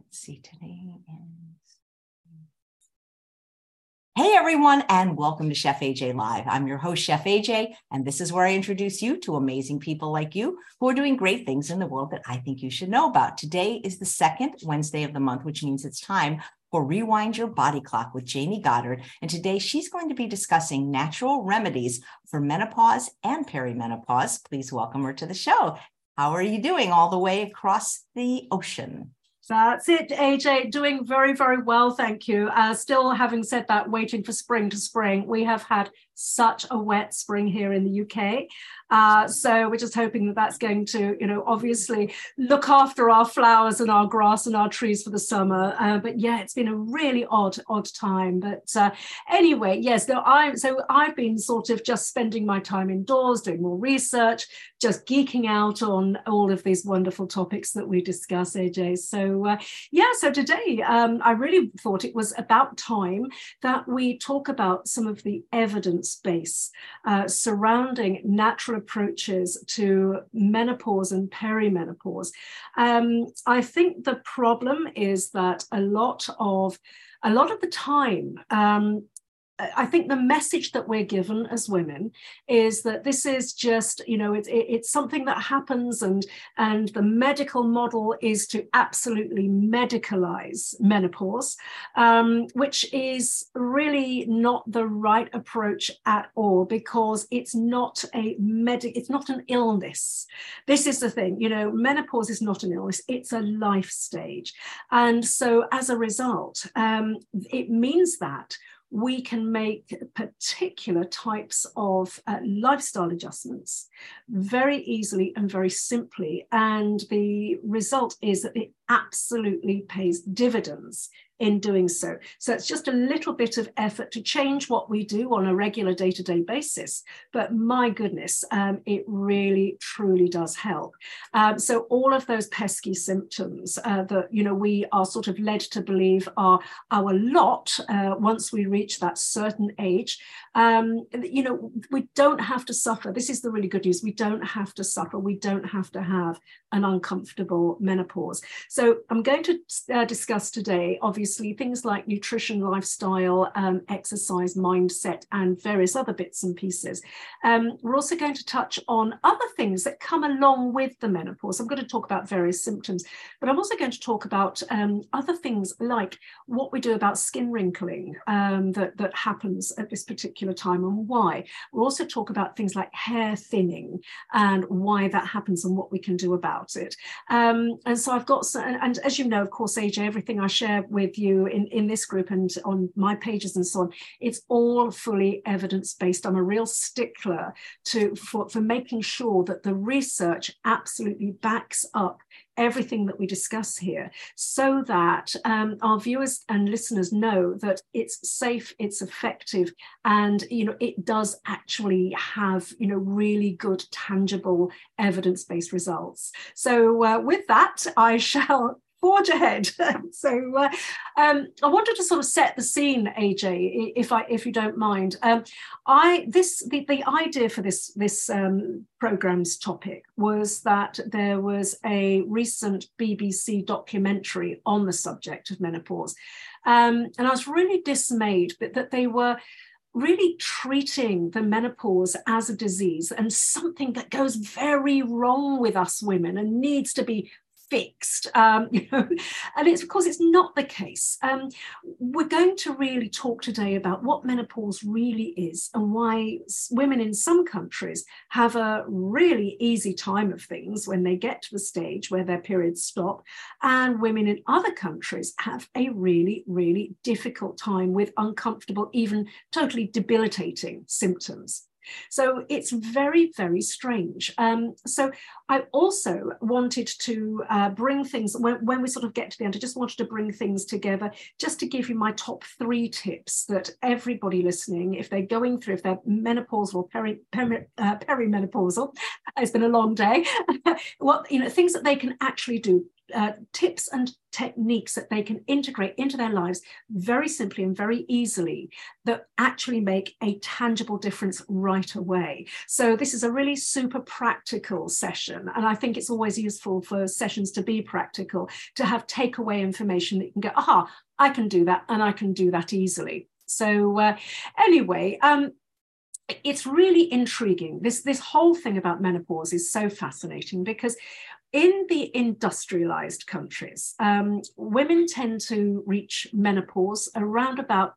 Let's see, today is. Hey everyone, and welcome to Chef AJ Live. I'm your host, Chef AJ, and this is where I introduce you to amazing people like you who are doing great things in the world that I think you should know about. Today is the second Wednesday of the month, which means it's time for Rewind Your Body Clock with Jayney Goddard. And today she's going to be discussing natural remedies for menopause and perimenopause. Please welcome her to the show. How are you doing all the way across the ocean? That's it, AJ. Doing very, very well, thank you. Uh, still, having said that, waiting for spring to spring. We have had such a wet spring here in the UK. Uh, so we're just hoping that that's going to, you know, obviously look after our flowers and our grass and our trees for the summer. Uh, but yeah, it's been a really odd, odd time. But uh, anyway, yes, no, I'm so I've been sort of just spending my time indoors, doing more research, just geeking out on all of these wonderful topics that we discuss, AJ. So uh, yeah, so today um, I really thought it was about time that we talk about some of the evidence space uh, surrounding natural approaches to menopause and perimenopause. Um, I think the problem is that a lot of a lot of the time, um, I think the message that we're given as women is that this is just, you know, it's it's something that happens, and and the medical model is to absolutely medicalize menopause, um, which is really not the right approach at all because it's not a medic, it's not an illness. This is the thing, you know, menopause is not an illness; it's a life stage, and so as a result, um, it means that we can make particular types of uh, lifestyle adjustments very easily and very simply. And the result is that it absolutely pays dividends in doing so. So it's just a little bit of effort to change what we do on a regular day to day basis. But my goodness, um, it really, truly does help. Um, so all of those pesky symptoms uh, that, you know, we are sort of led to believe are our lot uh, once we reach that certain age, um, you know, we don't have to suffer. This is the really good news. We don't have to suffer. We don't have to have an uncomfortable menopause. So I'm going to uh, discuss today, obviously, things like nutrition, lifestyle, um, exercise, mindset, and various other bits and pieces. Um, we're also going to touch on other things that come along with the menopause. I'm going to talk about various symptoms, but I'm also going to talk about um, other things like what we do about skin wrinkling um, that, that happens at this particular time and why. We'll also talk about things like hair thinning and why that happens and what we can do about it. Um, and so I've got, and, and as you know, of course, AJ, everything I share with you in, in this group and on my pages and so on, it's all fully evidence based. I'm a real stickler to for, for making sure that the research absolutely backs up everything that we discuss here so that um, our viewers and listeners know that it's safe it's effective and you know it does actually have you know really good tangible evidence-based results so uh, with that i shall forge ahead. so uh, um, I wanted to sort of set the scene, AJ, if I if you don't mind. Um, I this the, the idea for this this um, program's topic was that there was a recent BBC documentary on the subject of menopause, um, and I was really dismayed that, that they were really treating the menopause as a disease and something that goes very wrong with us women and needs to be fixed, um, you know, and it's because it's not the case. Um, we're going to really talk today about what menopause really is and why women in some countries have a really easy time of things when they get to the stage where their periods stop, and women in other countries have a really, really difficult time with uncomfortable, even totally debilitating symptoms. So it's very, very strange. Um, so I also wanted to uh, bring things, when, when we sort of get to the end, I just wanted to bring things together just to give you my top three tips that everybody listening, if they're going through, if they're menopausal or peri, peri, uh, perimenopausal, it's been a long day, what, you know, things that they can actually do uh, tips and techniques that they can integrate into their lives very simply and very easily that actually make a tangible difference right away. So, this is a really super practical session And I think it's always useful for sessions to be practical, to have takeaway information that you can go, aha, I can do that and I can do that easily. So uh, anyway, um, it's really intriguing. This, this whole thing about menopause is so fascinating because in the industrialized countries, um, women tend to reach menopause around about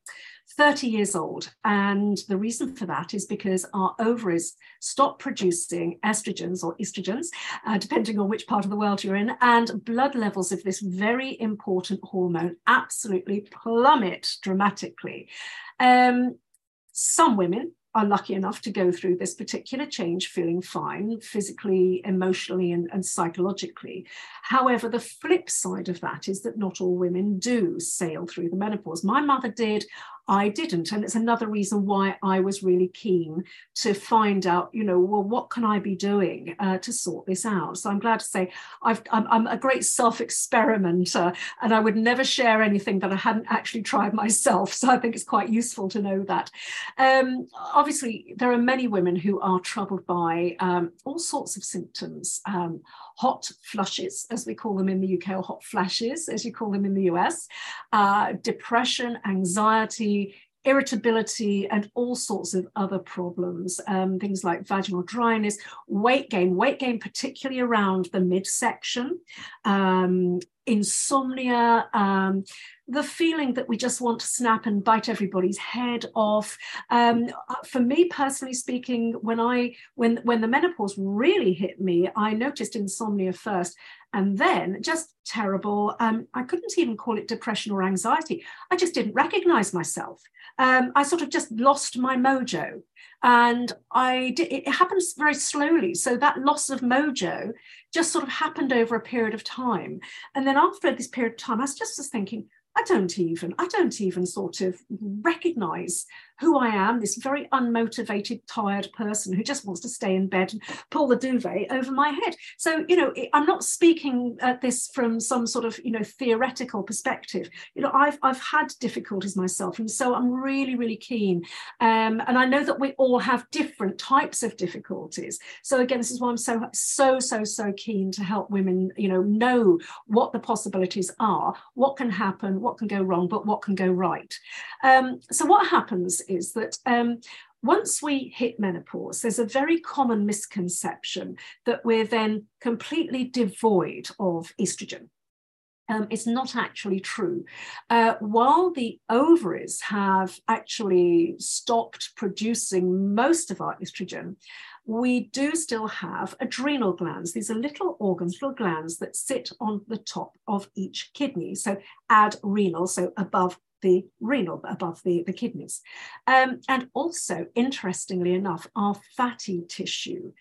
30 years old. And the reason for that is because our ovaries stop producing estrogens or estrogens, uh, depending on which part of the world you're in, and blood levels of this very important hormone absolutely plummet dramatically. Um, some women are lucky enough to go through this particular change feeling fine physically, emotionally, and, and, psychologically. However, the flip side of that is that not all women do sail through the menopause. My mother did. I didn't. And it's another reason why I was really keen to find out, you know, well, what can I be doing uh, to sort this out? So I'm glad to say i am a great self experimenter and I would never share anything that I hadn't actually tried myself. So I think it's quite useful to know that. Um, obviously, there are many women who are troubled by um, all sorts of symptoms. Um, hot flushes, as we call them in the UK, or hot flashes, as you call them in the US, uh, depression, anxiety, irritability, and all sorts of other problems, um, things like vaginal dryness, weight gain, weight gain, particularly around the midsection, um, insomnia, um, the feeling that we just want to snap and bite everybody's head off. Um, uh, for me personally speaking, when I when when the menopause really hit me, I noticed insomnia first, and then just terrible. Um, I couldn't even call it depression or anxiety. I just didn't recognize myself. Um, I sort of just lost my mojo. And I did, it happens very slowly. So that loss of mojo just sort of happened over a period of time. And then after this period of time, I was just was thinking, I don't even, I don't even sort of recognize who I am, this very unmotivated, tired person who just wants to stay in bed and pull the duvet over my head. So, you know, I'm not speaking at this from some sort of, you know, theoretical perspective. You know, I've, I've had difficulties myself. And so I'm really, really keen. Um, and I know that we all have different types of difficulties. So again, this is why I'm so, so, so, so keen to help women, you know, know what the possibilities are, what can happen, what can go wrong, but what can go right. Um, so what happens is that um, once we hit menopause, there's a very common misconception that we're then completely devoid of estrogen. Um, it's not actually true. Uh, while the ovaries have actually stopped producing most of our estrogen, we do still have adrenal glands. These are little organs, little glands that sit on the top of each kidney. So adrenal, so above the renal, above the, the kidneys. Um, and also, interestingly enough, our fatty tissue,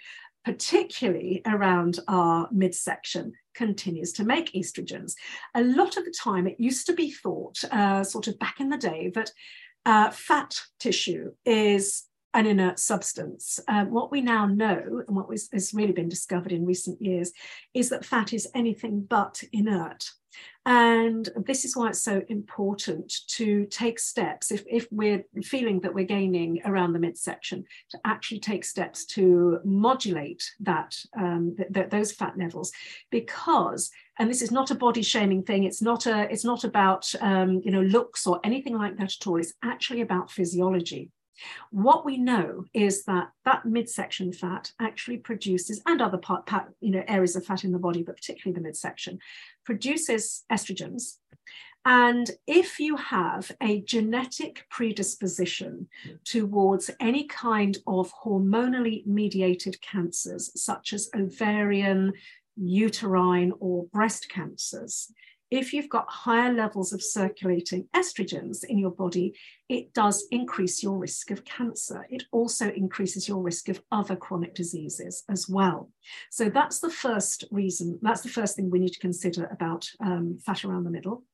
particularly around our midsection, continues to make estrogens. A lot of the time, it used to be thought, uh, sort of back in the day, that uh, fat tissue is an inert substance. Um, what we now know, and what has really been discovered in recent years, is that fat is anything but inert. And this is why it's so important to take steps if, if we're feeling that we're gaining around the midsection, to actually take steps to modulate that um, th- th- those fat levels, because and this is not a body shaming thing. It's not a it's not about um, you know looks or anything like that at all. It's actually about physiology. What we know is that that midsection fat actually produces, and other part, you know, areas of fat in the body, but particularly the midsection, produces estrogens. And if you have a genetic predisposition towards any kind of hormonally mediated cancers, such as ovarian, uterine, or breast cancers, if you've got higher levels of circulating estrogens in your body, it does increase your risk of cancer. It also increases your risk of other chronic diseases as well. So that's the first reason, that's the first thing we need to consider about um, fat around the middle.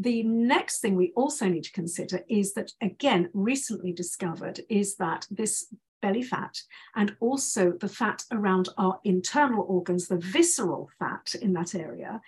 The next thing we also need to consider is that, again, recently discovered is that this belly fat and also the fat around our internal organs, the visceral fat in that area,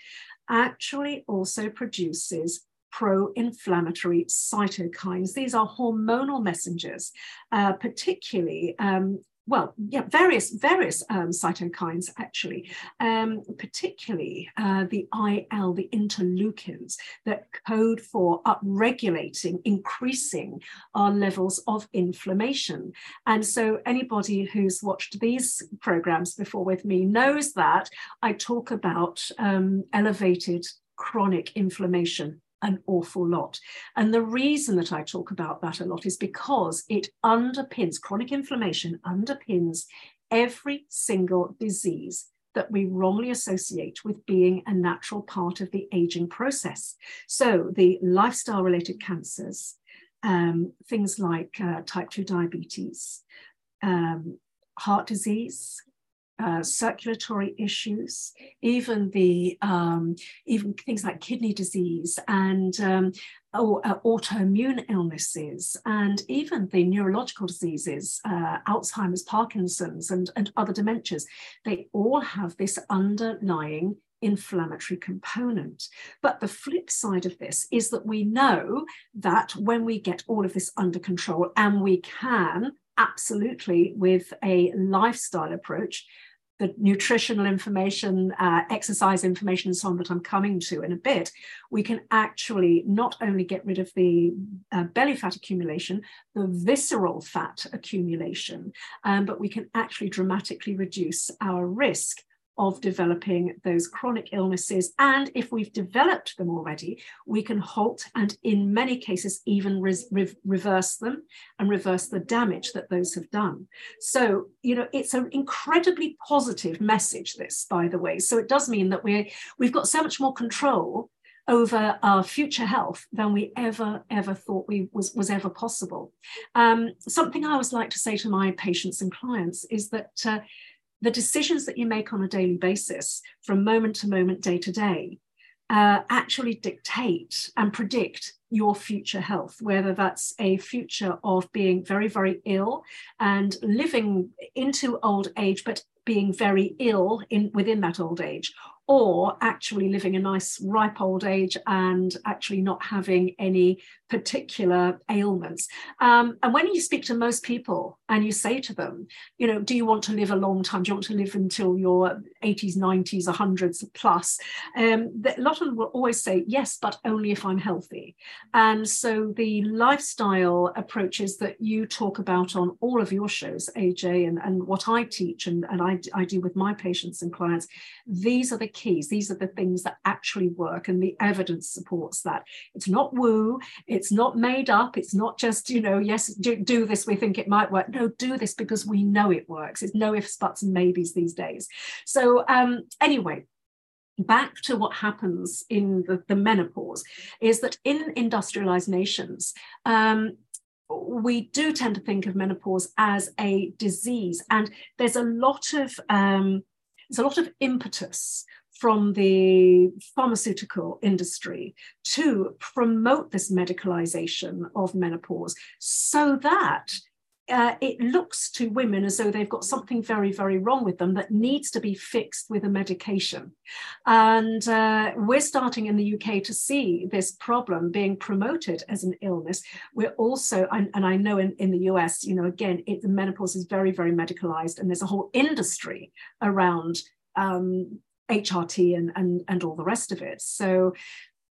actually also produces pro-inflammatory cytokines. These are hormonal messengers, uh, particularly um, well, yeah, various various um, cytokines actually, um, particularly uh, the IL, the interleukins that code for upregulating, increasing our levels of inflammation. And so, anybody who's watched these programs before with me knows that I talk about um, elevated chronic inflammation an awful lot. And the reason that I talk about that a lot is because it underpins, chronic inflammation underpins every single disease that we wrongly associate with being a natural part of the aging process. So the lifestyle related cancers, um, things like uh, type 2 diabetes, um, heart disease, uh, circulatory issues, even the um, even things like kidney disease and um, uh, autoimmune illnesses, and even the neurological diseases, uh, Alzheimer's, Parkinson's, and, and other dementias. They all have this underlying inflammatory component. But the flip side of this is that we know that when we get all of this under control, and we can absolutely with a lifestyle approach the nutritional information, uh, exercise information, and so on that I'm coming to in a bit, we can actually not only get rid of the uh, belly fat accumulation, the visceral fat accumulation, um, but we can actually dramatically reduce our risk of developing those chronic illnesses. And if we've developed them already, we can halt and, in many cases, even re- reverse them and reverse the damage that those have done. So, you know, it's an incredibly positive message, this, by the way. So, it does mean that we're, we've got so much more control over our future health than we ever ever thought we was was ever possible. Um, something I always like to say to my patients and clients is that uh, the decisions that you make on a daily basis from moment to moment, day to day, uh, actually dictate and predict your future health, whether that's a future of being very, very ill and living into old age, but being very ill in within that old age, or actually living a nice ripe old age and actually not having any particular ailments. Um, and when you speak to most people and you say to them, you know, do you want to live a long time? Do you want to live until your 80s, 90s, 100s plus? Um, a lot of them will always say, yes, but only if I'm healthy. And so the lifestyle approaches that you talk about on all of your shows, AJ, and, and what I teach and, and I, I do with my patients and clients, these are the keys. These are the things that actually work, and the evidence supports that. It's not woo, it's not made up, it's not just, you know, yes, do, do this, we think it might work. No, do this because we know it works. It's no ifs, buts, and maybes these days. So, um, anyway, back to what happens in the, the, menopause is that in industrialized nations, um, we do tend to think of menopause as a disease, and there's a lot of um, there's a lot of impetus from the pharmaceutical industry to promote this medicalization of menopause so that uh, it looks to women as though they've got something very, very wrong with them that needs to be fixed with a medication. And uh, we're starting in the UK to see this problem being promoted as an illness. We're also, and, and I know in, in the US, you know, again, it, the menopause is very, very medicalized, and there's a whole industry around um, HRT and, and, and all the rest of it. So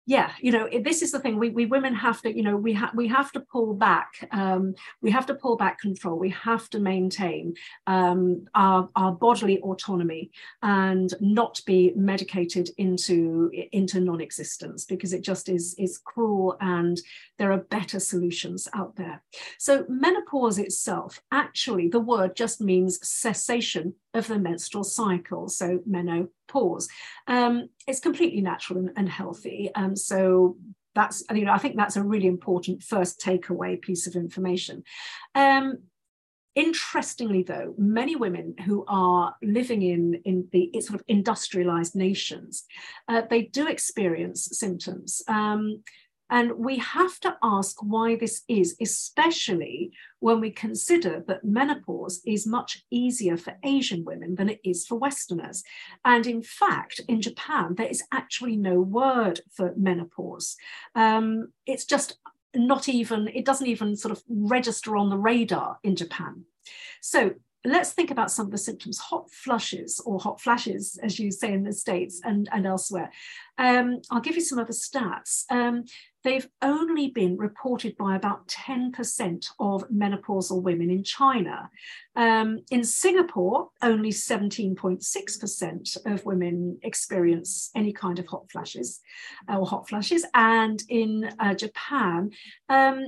yeah you know this is the thing. We, we women have to you know we have we have to pull back um, we have to pull back control. We have to maintain um, our, our bodily autonomy and not be medicated into into non-existence because it just is is cruel and there are better solutions out there. So menopause itself actually the word just means cessation of the menstrual cycle. So menopause pause. Um, it's completely natural and, and healthy. Um, so that's, you know, I think that's a really important first takeaway piece of information. Um, Interestingly, though, many women who are living in, in the sort of industrialized nations, uh, they do experience symptoms. Um, and we have to ask why this is, especially when we consider that menopause is much easier for Asian women than it is for Westerners. And in fact, in Japan, there is actually no word for menopause. Um, it's just not even, it doesn't even sort of register on the radar in Japan. So let's think about some of the symptoms hot flushes or hot flashes as you say in the states and, and elsewhere. Um, i'll give you some other stats. Um, they've only been reported by about 10% of menopausal women in china. Um, in singapore only 17.6% of women experience any kind of hot flashes uh, or hot flashes and in uh, japan um,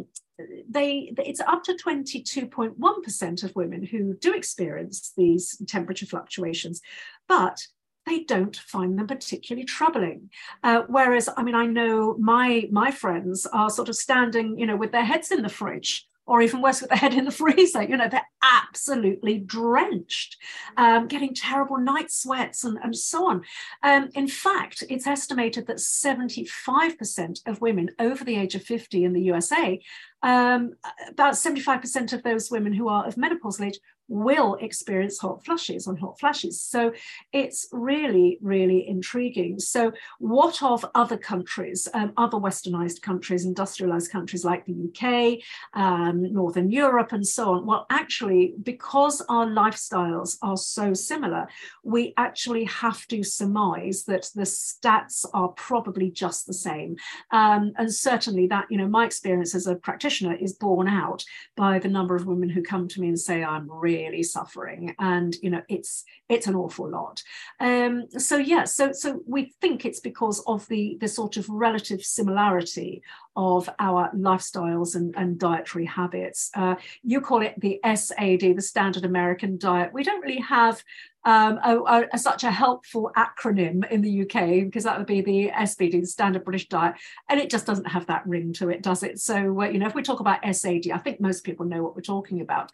they it's up to 22.1% of women who do experience these temperature fluctuations but they don't find them particularly troubling. Uh, whereas i mean i know my my friends are sort of standing you know with their heads in the fridge or even worse with the head in the freezer you know they're absolutely drenched um, getting terrible night sweats and, and so on. Um, in fact it's estimated that 75% of women over the age of 50 in the usa um, about 75% of those women who are of menopausal age will experience hot flushes on hot flashes. So it's really, really intriguing. So, what of other countries, um, other westernized countries, industrialized countries like the UK, um, Northern Europe, and so on? Well, actually, because our lifestyles are so similar, we actually have to surmise that the stats are probably just the same. Um, and certainly, that, you know, my experience as a practitioner is borne out by the number of women who come to me and say, I'm really really suffering. And you know it's it's an awful lot. Um, so yeah so so we think it's because of the the sort of relative similarity of our lifestyles and, and dietary habits. Uh, you call it the SAD the standard American diet. We don't really have um, a, a, such a helpful acronym in the UK because that would be the SBD, the Standard British Diet, and it just doesn't have that ring to it, does it? So uh, you know, if we talk about SAD, I think most people know what we're talking about.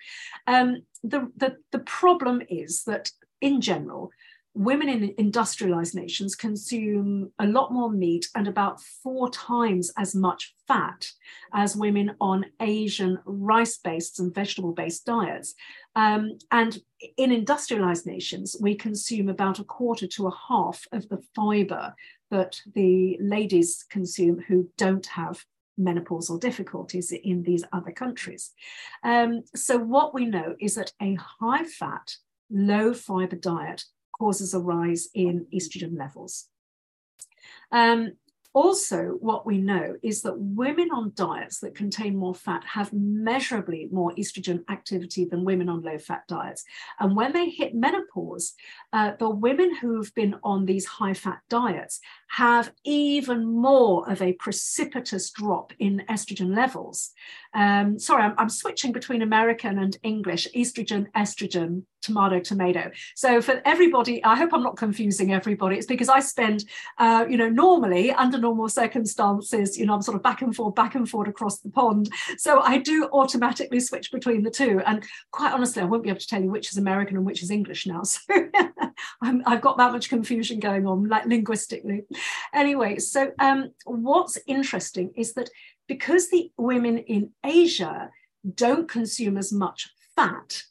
Um, the, the the problem is that in general, women in industrialized nations consume a lot more meat and about four times as much fat as women on Asian rice based and vegetable based diets. Um, and in industrialized nations, we consume about a quarter to a half of the fiber that the ladies consume who don't have menopausal difficulties in these other countries. Um, so, what we know is that a high fat, low fiber diet causes a rise in estrogen levels. Um, also, what we know is that women on diets that contain more fat have measurably more estrogen activity than women on low fat diets. And when they hit menopause, uh, the women who've been on these high fat diets have even more of a precipitous drop in estrogen levels. Um, sorry, I'm, I'm switching between American and English estrogen, estrogen, tomato tomato. So for everybody i hope i'm not confusing everybody. It's because i spend uh, you know normally under normal circumstances you know i'm sort of back and forth back and forth across the pond. So i do automatically switch between the two. And quite honestly i won't be able to tell you which is american and which is english now. So i have got that much confusion going on like linguistically. Anyway so um, what's interesting is that because the women in asia don't consume as much fat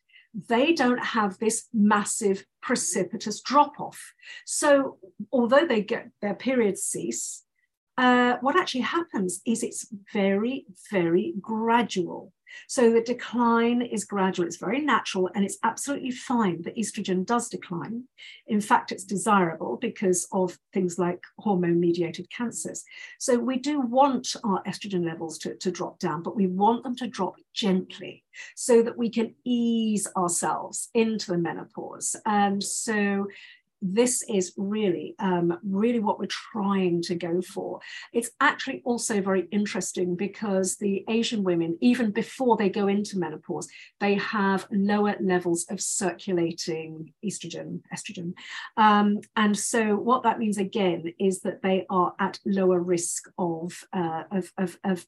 they don't have this massive precipitous drop off. So, although they get their periods cease, uh, what actually happens is it's very, very gradual. So the decline is gradual, it's very natural, and it's absolutely fine that estrogen does decline. In fact, it's desirable because of things like hormone mediated cancers. So we do want our estrogen levels to, to drop down, but we want them to drop gently so that we can ease ourselves into the menopause. And so this is really, um, really what we're trying to go for. It's actually also very interesting because the Asian women, even before they go into menopause, they have lower levels of circulating estrogen, estrogen. Um, and so what that means again is that they are at lower risk of, uh, of, of, of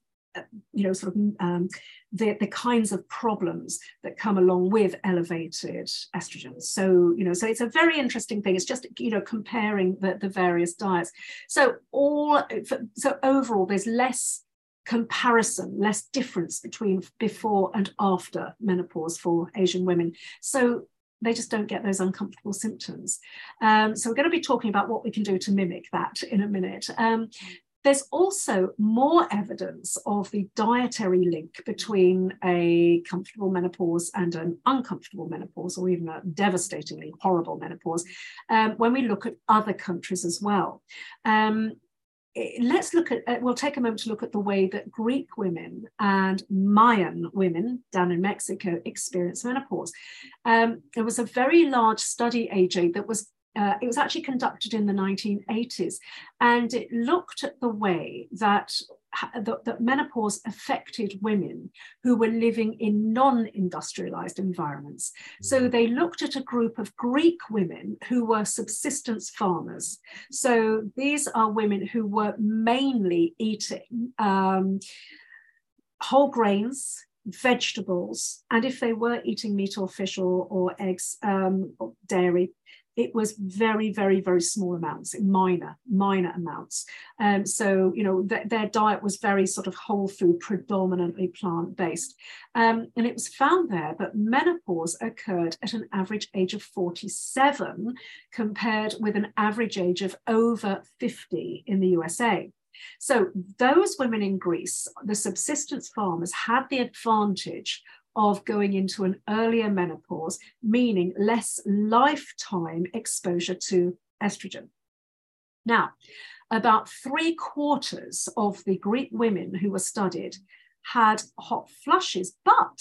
you know, sort of um, the, the kinds of problems that come along with elevated estrogens. So, you know, so it's a very interesting thing. It's just, you know, comparing the, the various diets. So all, so overall, there's less comparison, less difference between before and after menopause for Asian women. So they just don't get those uncomfortable symptoms. Um, so we're going to be talking about what we can do to mimic that in a minute. Um, There's also more evidence of the dietary link between a comfortable menopause and an uncomfortable menopause, or even a devastatingly horrible menopause, um, when we look at other countries as well. Um, let's look at, uh, we'll take a moment to look at the way that Greek women and Mayan women down in Mexico experience menopause. Um, there was a very large study, AJ, that was uh, it was actually conducted in the 1980s, and it looked at the way that, that, that menopause affected women who were living in non industrialized environments. So mm-hmm. they looked at a group of Greek women who were subsistence farmers. So these are women who were mainly eating um, whole grains, vegetables, and if they were eating meat or fish or, or eggs, um, or dairy, it was very, very, very small amounts, minor, minor amounts. Um, so, you know, th- their diet was very sort of whole food, predominantly plant based. Um, and it was found there that menopause occurred at an average age of 47, compared with an average age of over 50 in the USA. So, those women in Greece, the subsistence farmers, had the advantage of going into an earlier menopause, meaning less lifetime exposure to estrogen. Now, about three quarters of the Greek women who were studied had hot flushes, but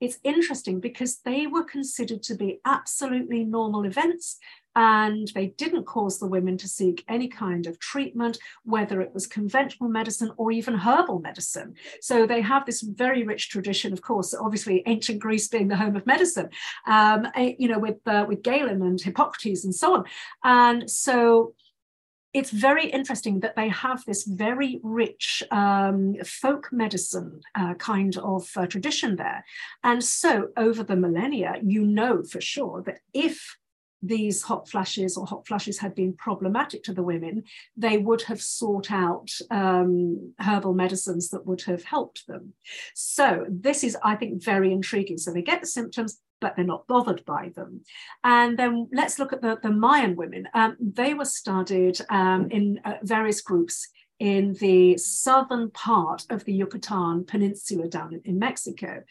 it's interesting because they were considered to be absolutely normal events and they didn't cause the women to seek any kind of treatment, whether it was conventional medicine or even herbal medicine. So they have this very rich tradition, of course, obviously ancient Greece being the home of medicine, um, you know, with, uh, with Galen and Hippocrates and so on. And so it's very interesting that they have this very rich um, folk medicine uh, kind of uh, tradition there. And so over the millennia, you know for sure that if these hot flashes or hot flushes had been problematic to the women, they would have sought out um, herbal medicines that would have helped them. So, this is, I think, very intriguing. So, they get the symptoms, but they're not bothered by them. And then let's look at the, the Mayan women. Um, they were studied um, in uh, various groups in the southern part of the Yucatan Peninsula down in, Mexico.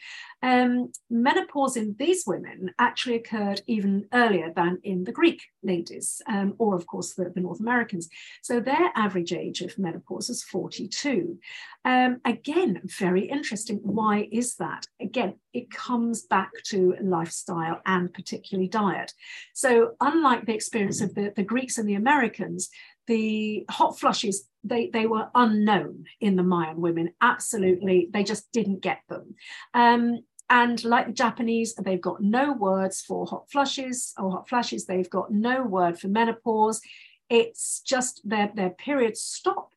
Um, menopause in these women actually occurred even earlier than in the Greek ladies, um, or of course the, the, North Americans. So their average age of menopause is 42. Um, again, very interesting. Why is that? Again, it comes back to lifestyle and particularly diet. So, unlike the experience of the, the Greeks and the Americans, the hot flushes they, they were unknown in the Mayan women. Absolutely, they just didn't get them. Um, and like the Japanese, they've got no words for hot flushes or hot flashes. They've got no word for menopause. It's just their, their periods stop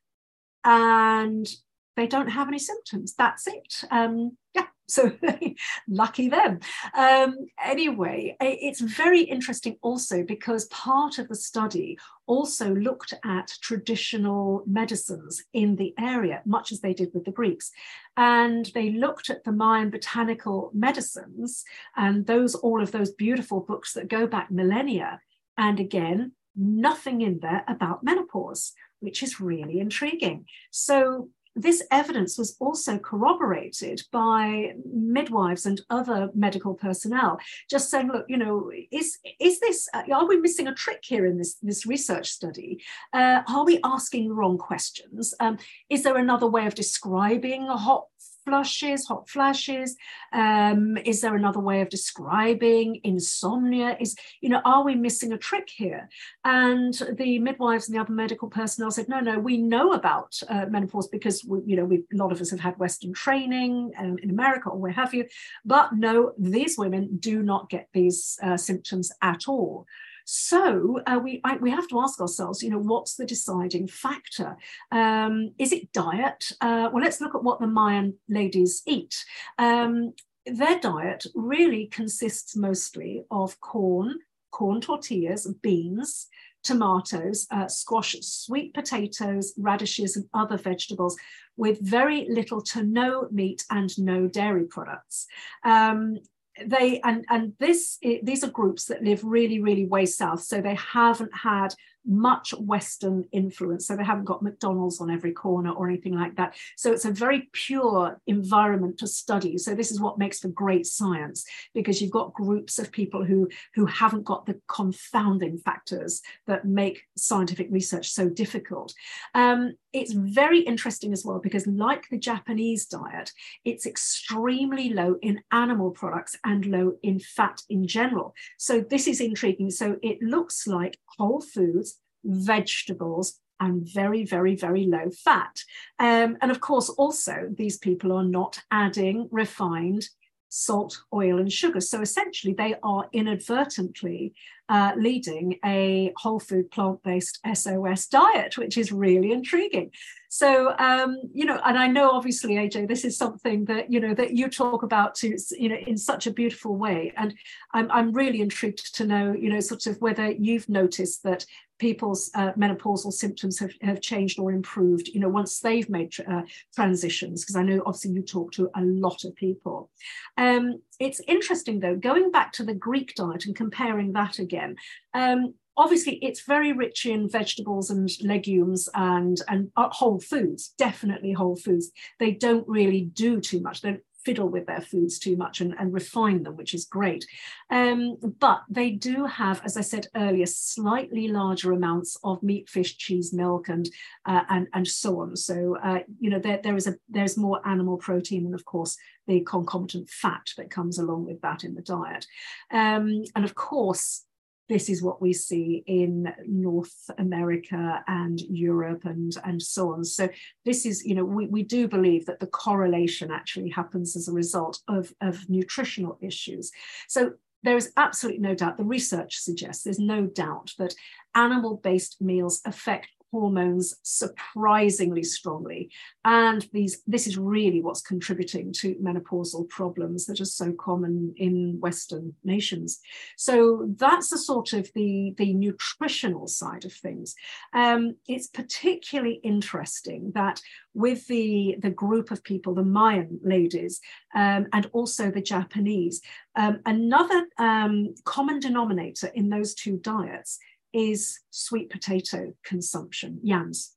and they don't have any symptoms. That's it. Um, yeah, so lucky them. Um, anyway, it's very interesting also because part of the study also looked at traditional medicines in the area, much as they did with the Greeks. And they looked at the Mayan botanical medicines and those all of those beautiful books that go back millennia. And again, nothing in there about menopause, which is really intriguing. So this evidence was also corroborated by midwives and other medical personnel, just saying, look, you know, is, is this, uh, are we missing a trick here in this, this research study? Uh, are we asking the wrong questions? Um, is there another way of describing a hot flushes, hot flashes? Um, is there another way of describing insomnia? Is, you know, are we missing a trick here? And the midwives and the other medical personnel said, no, no, we know about uh, menopause because, we, you know, we, a lot of us have had Western training um, in America or where have you. But no, these women do not get these uh, symptoms at all. So uh, we I, we have to ask ourselves, you know, what's the deciding factor? Um, is it diet? Uh, well, let's look at what the Mayan ladies eat. Um, their diet really consists mostly of corn, corn tortillas, beans, tomatoes, uh, squash, sweet potatoes, radishes, and other vegetables with very little to no meat and no dairy products. Um, they and and this these are groups that live really really way south so they haven't had much Western influence. So they haven't got McDonald's on every corner or anything like that. So it's a very pure environment to study. So this is what makes for great science because you've got groups of people who, who haven't got the confounding factors that make scientific research so difficult. Um, it's very interesting as well because like the Japanese diet, it's extremely low in animal products and low in fat in general. So this is intriguing. So it looks like whole foods, vegetables, and very, very, very low fat. Um, and of course, also, these people are not adding refined salt, oil, and sugar. So essentially, they are inadvertently uh, leading a whole food plant based SOS diet, which is really intriguing. So, um, you know, and I know obviously, AJ, this is something that, you know, that you talk about to, you know, in such a beautiful way. And I'm, I'm really intrigued to know, you know, sort of whether you've noticed that people's uh, menopausal symptoms have, have changed or improved, you know, once they've made uh, transitions, because I know obviously you talk to a lot of people. Um, it's interesting though, going back to the Greek diet and comparing that again, um, obviously it's very rich in vegetables and legumes and and uh, whole foods definitely whole foods they don't really do too much they fiddle with their foods too much and, and refine them which is great. Um, but they do have as i said earlier slightly larger amounts of meat fish cheese milk and uh, and and so on. So uh, you know there, there is a there's more animal protein and of course the concomitant fat that comes along with that in the diet. Um, and of course this is what we see in North America and Europe and, and so on. So this is, you know, we, we do believe that the correlation actually happens as a result of, of nutritional issues. So there is absolutely no doubt, the research suggests there's no doubt that animal-based meals affect hormones surprisingly strongly. And these, this is really what's contributing to menopausal problems that are so common in Western nations. So that's the sort of the, the nutritional side of things. Um, it's particularly interesting that with the, the group of people, the Mayan ladies, um, and also the Japanese, um, another um, common denominator in those two diets is sweet potato consumption, yams.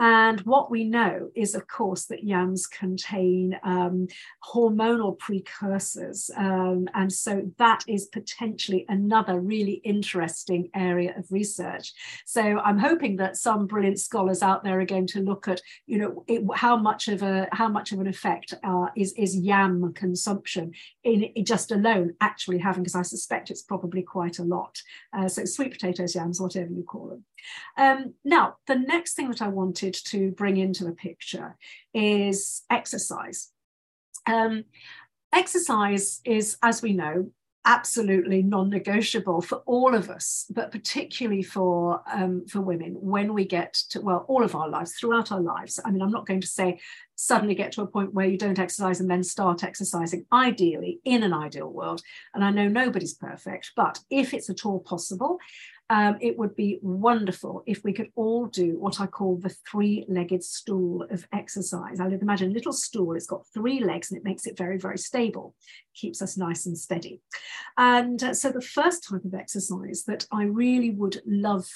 And what we know is, of course, that yams contain um, hormonal precursors. Um, and so that is potentially another really interesting area of research. So I'm hoping that some brilliant scholars out there are going to look at, you know, it, how much of a how much of an effect uh, is, is yam consumption in, just alone actually having, because I suspect it's probably quite a lot. Uh, so sweet potatoes, yams, whatever you call them. Um, now, the next thing that I wanted to bring into the picture is exercise. Um, exercise is, as we know, absolutely non-negotiable for all of us, but particularly for um, for women when we get to well, all of our lives, throughout our lives. I mean, I'm not going to say suddenly get to a point where you don't exercise and then start exercising. Ideally, in an ideal world, and I know nobody's perfect, but if it's at all possible, um, it would be wonderful if we could all do what I call the three-legged stool of exercise. I would imagine a little stool, it's got three legs and it makes it very, very stable, keeps us nice and steady. And uh, so the first type of exercise that I really would love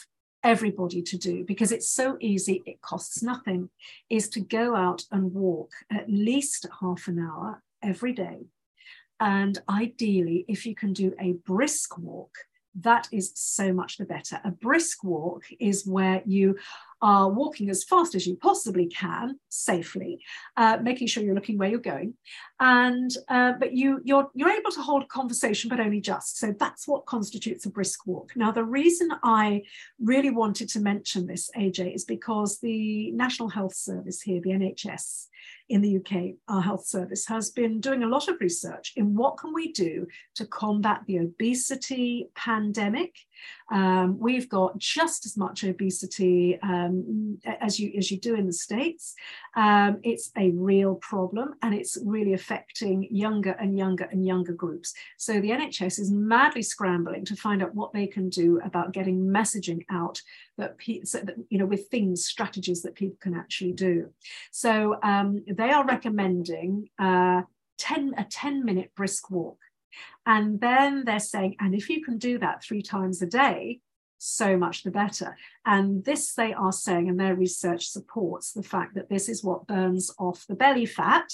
everybody to do because it's so easy, it costs nothing, is to go out and walk at least half an hour every day. And ideally, if you can do a brisk walk, that is so much the better. A brisk walk is where you are walking as fast as you possibly can safely, uh, making sure you're looking where you're going, and uh, but you you're you're able to hold conversation, but only just. So that's what constitutes a brisk walk. Now, the reason I really wanted to mention this, AJ, is because the National Health Service here, the NHS, in the UK, our health service has been doing a lot of research in what can we do to combat the obesity pandemic. Um, we've got just as much obesity um, as you as you do in the states. Um, it's a real problem, and it's really affecting younger and younger and younger groups. So the NHS is madly scrambling to find out what they can do about getting messaging out that, so that you know with things strategies that people can actually do. So um, they are recommending uh, 10, a 10 minute brisk walk. And then they're saying, and if you can do that three times a day, so much the better. And this, they are saying, and their research supports the fact that this is what burns off the belly fat.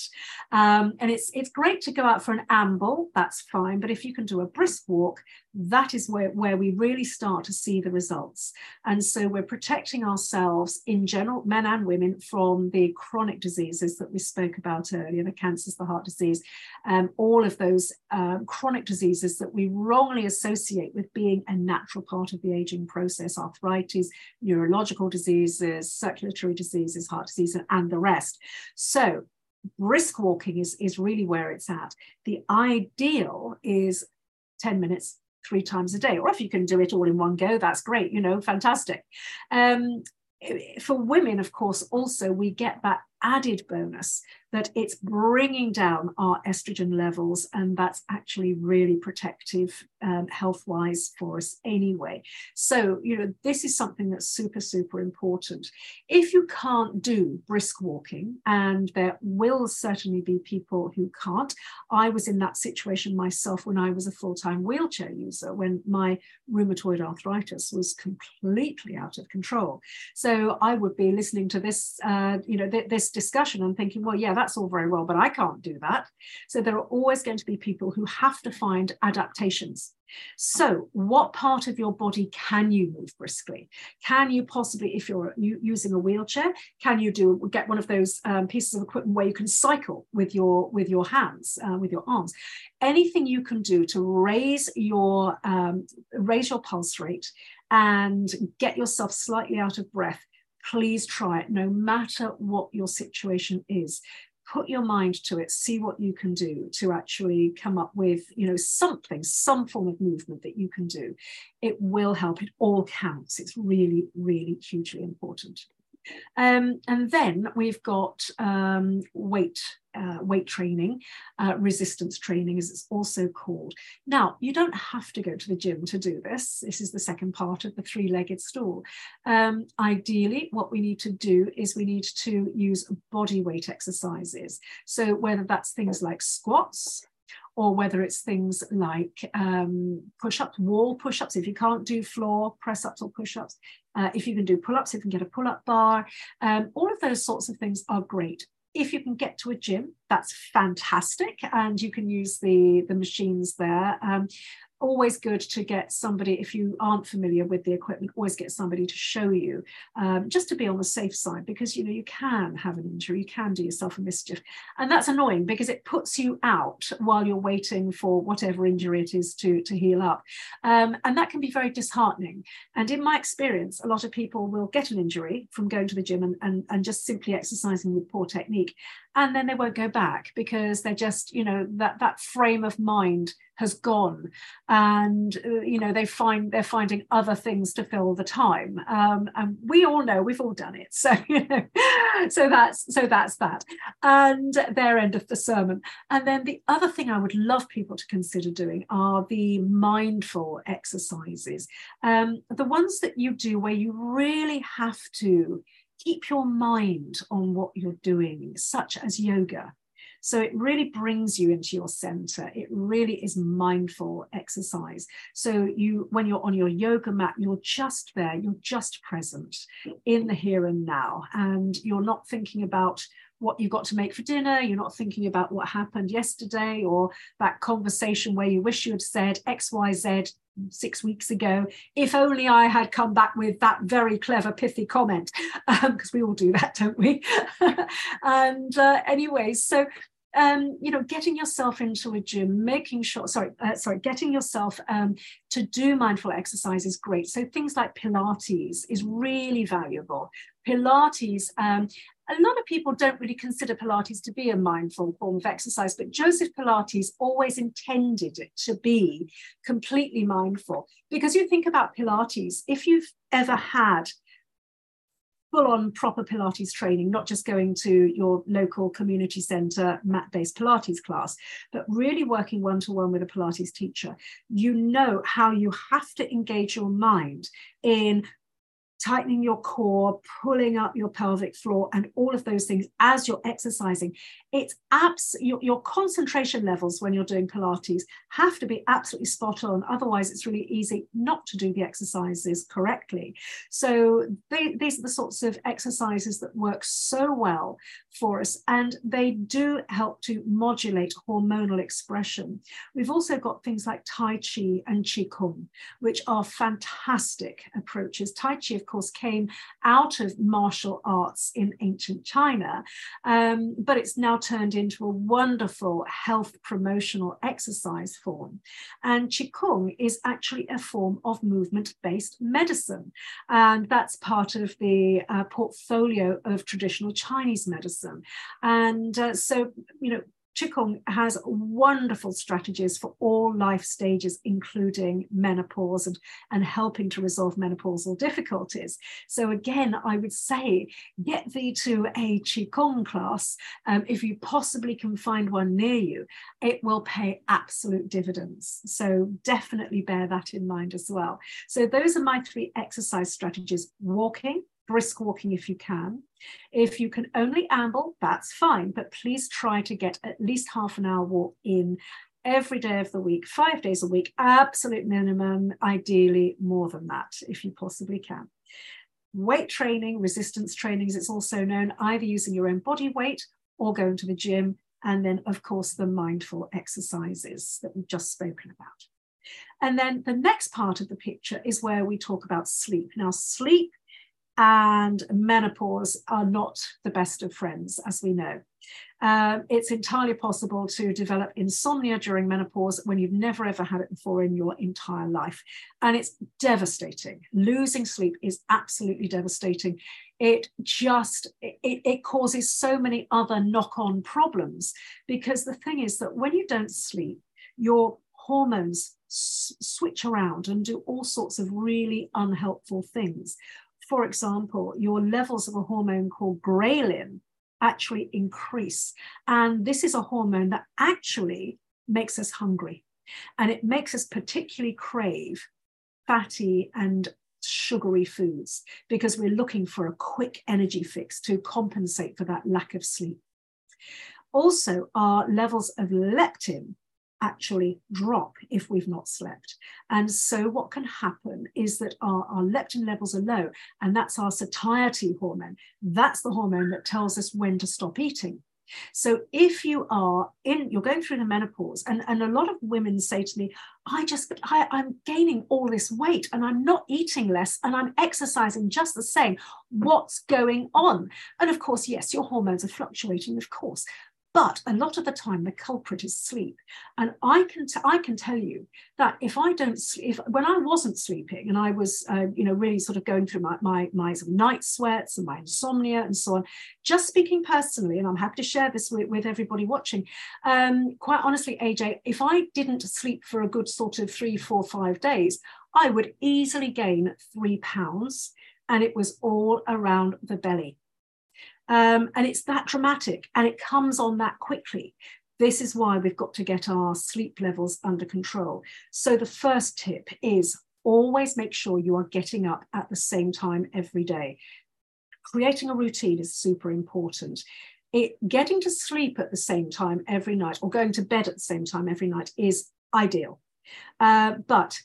Um, and it's, it's great to go out for an amble, that's fine. But if you can do a brisk walk, that is where, where we really start to see the results. And so we're protecting ourselves in general, men and women, from the chronic diseases that we spoke about earlier the cancers, the heart disease, um, all of those um, chronic diseases that we wrongly associate with being a natural part of the aging process arthritis, neurological diseases, circulatory diseases, heart disease, and the rest. So, brisk walking is, is really where it's at. The ideal is 10 minutes three times a day. Or if you can do it all in one go, that's great, you know, fantastic. Um, for women, of course, also we get that added bonus that it's bringing down our estrogen levels, and that's actually really protective um, health wise for us anyway. So, you know, this is something that's super, super important. If you can't do brisk walking, and there will certainly be people who can't, I was in that situation myself when I was a full time wheelchair user, when my rheumatoid arthritis was completely out of control. So, I would be listening to this, uh, you know, th- this discussion and thinking, well, yeah, that's all very well, but I can't do that. So there are always going to be people who have to find adaptations. So, what part of your body can you move briskly? Can you possibly, if you're using a wheelchair, can you do get one of those um, pieces of equipment where you can cycle with your with your hands, uh, with your arms? Anything you can do to raise your um, raise your pulse rate and get yourself slightly out of breath please try it no matter what your situation is put your mind to it see what you can do to actually come up with you know something some form of movement that you can do. It will help. It all counts. It's really really hugely important. Um, and then we've got um, weight uh, weight training, uh, resistance training, as it's also called. Now, you don't have to go to the gym to do this. This is the second part of the three legged stool. Um, ideally, what we need to do is we need to use body weight exercises. So, whether that's things like squats, or whether it's things like um, push ups, wall push ups, if you can't do floor press ups or push ups, uh, if you can do pull ups, if you can get a pull up bar, um, all of those sorts of things are great. If you can get to a gym, that's fantastic, and you can use the the machines there. Um, always good to get somebody if you aren't familiar with the equipment always get somebody to show you um, just to be on the safe side because you know you can have an injury you can do yourself a mischief. And that's annoying because it puts you out while you're waiting for whatever injury it is to to heal up. Um, and that can be very disheartening. And in my experience a lot of people will get an injury from going to the gym and, and, and just simply exercising with poor technique and then they won't go back because they're just you know that that frame of mind has gone. And uh, you know they find they're finding other things to fill the time. Um, and we all know we've all done it. So you know so that's so that's that. And their end of the sermon. And then the other thing i would love people to consider doing are the mindful exercises. Um, the ones that you do where you really have to keep your mind on what you're doing, such as yoga. So it really brings you into your center. It really is mindful exercise. So you, when you're on your yoga mat, you're just there, you're just present in the here and now, and you're not thinking about what you've got to make for dinner. You're not thinking about what happened yesterday or that conversation where you wish you had said X, Y, Z six weeks ago. If only I had come back with that very clever, pithy comment, because um, we all do that, don't we? and uh, anyway, so um, you know, getting yourself into a gym, making sure, sorry, uh, sorry, getting yourself um, to do mindful exercise is great. So things like Pilates is really valuable. Pilates, um, a lot of people don't really consider Pilates to be a mindful form of exercise, but Joseph Pilates always intended it to be completely mindful. Because you think about Pilates, if you've ever had full on proper Pilates training, not just going to your local community center mat based Pilates class, but really working one to one with a Pilates teacher, you know how you have to engage your mind in tightening your core, pulling up your pelvic floor, and all of those things as you're exercising. It's abs- your, your concentration levels when you're doing Pilates have to be absolutely spot on. Otherwise, it's really easy not to do the exercises correctly. So, they, these are the sorts of exercises that work so well for us, and they do help to modulate hormonal expression. We've also got things like Tai Chi and Qigong, which are fantastic approaches. Tai Chi, of course, came out of martial arts in ancient China, um, but it's now turned into a wonderful health promotional exercise form. And Qigong is actually a form of movement based medicine. And that's part of the uh, portfolio of traditional Chinese medicine. And uh, so, you know, Qigong has wonderful strategies for all life stages, including menopause and, and helping to resolve menopausal difficulties. So, again, I would say get thee to a Qigong class um, if you possibly can find one near you. It will pay absolute dividends. So, definitely bear that in mind as well. So, those are my three exercise strategies walking, brisk walking if you can. If you can only amble, that's fine, but please try to get at least half an hour walk in every day of the week, five days a week, absolute minimum, ideally more than that if you possibly can. Weight training, resistance training, as it's also known, either using your own body weight or going to the gym. And then, of course, the mindful exercises that we've just spoken about. And then the next part of the picture is where we talk about sleep. Now, sleep and menopause are not the best of friends, as we know. Um, it's entirely possible to develop insomnia during menopause when you've never ever had it before in your entire life. And it's devastating. Losing sleep is absolutely devastating. It just it, it causes so many other knock-on problems because the thing is that when you don't sleep, your hormones s- switch around and do all sorts of really unhelpful things for example, your levels of a hormone called ghrelin actually increase. And this is a hormone that actually makes us hungry. And it makes us particularly crave fatty and sugary foods because we're looking for a quick energy fix to compensate for that lack of sleep. Also, our levels of leptin actually drop if we've not slept. And so, what can happen is that our, our leptin levels are low, and that's our satiety hormone. That's the hormone that tells us when to stop eating. So if you are in, you're going through the menopause, and, and a lot of women say to me, I just, I, I'm gaining all this weight and I'm not eating less and I'm exercising just the same. What's going on? And of course, yes, your hormones are fluctuating, of course, but a lot of the time, the culprit is sleep. And I can, t- I can tell you that if I don't sleep, if, when I wasn't sleeping and I was, uh, you know, really sort of going through my, my, my sort of night sweats and my insomnia and so on, just speaking personally, and I'm happy to share this with, with everybody watching, um, quite honestly, AJ, if I didn't sleep for a good sort of three, four, five days, I would easily gain three pounds. And it was all around the belly. Um, and it's that dramatic and it comes on that quickly. This is why we've got to get our sleep levels under control. So, the first tip is always make sure you are getting up at the same time every day. Creating a routine is super important. It, getting to sleep at the same time every night or going to bed at the same time every night is ideal. Uh, but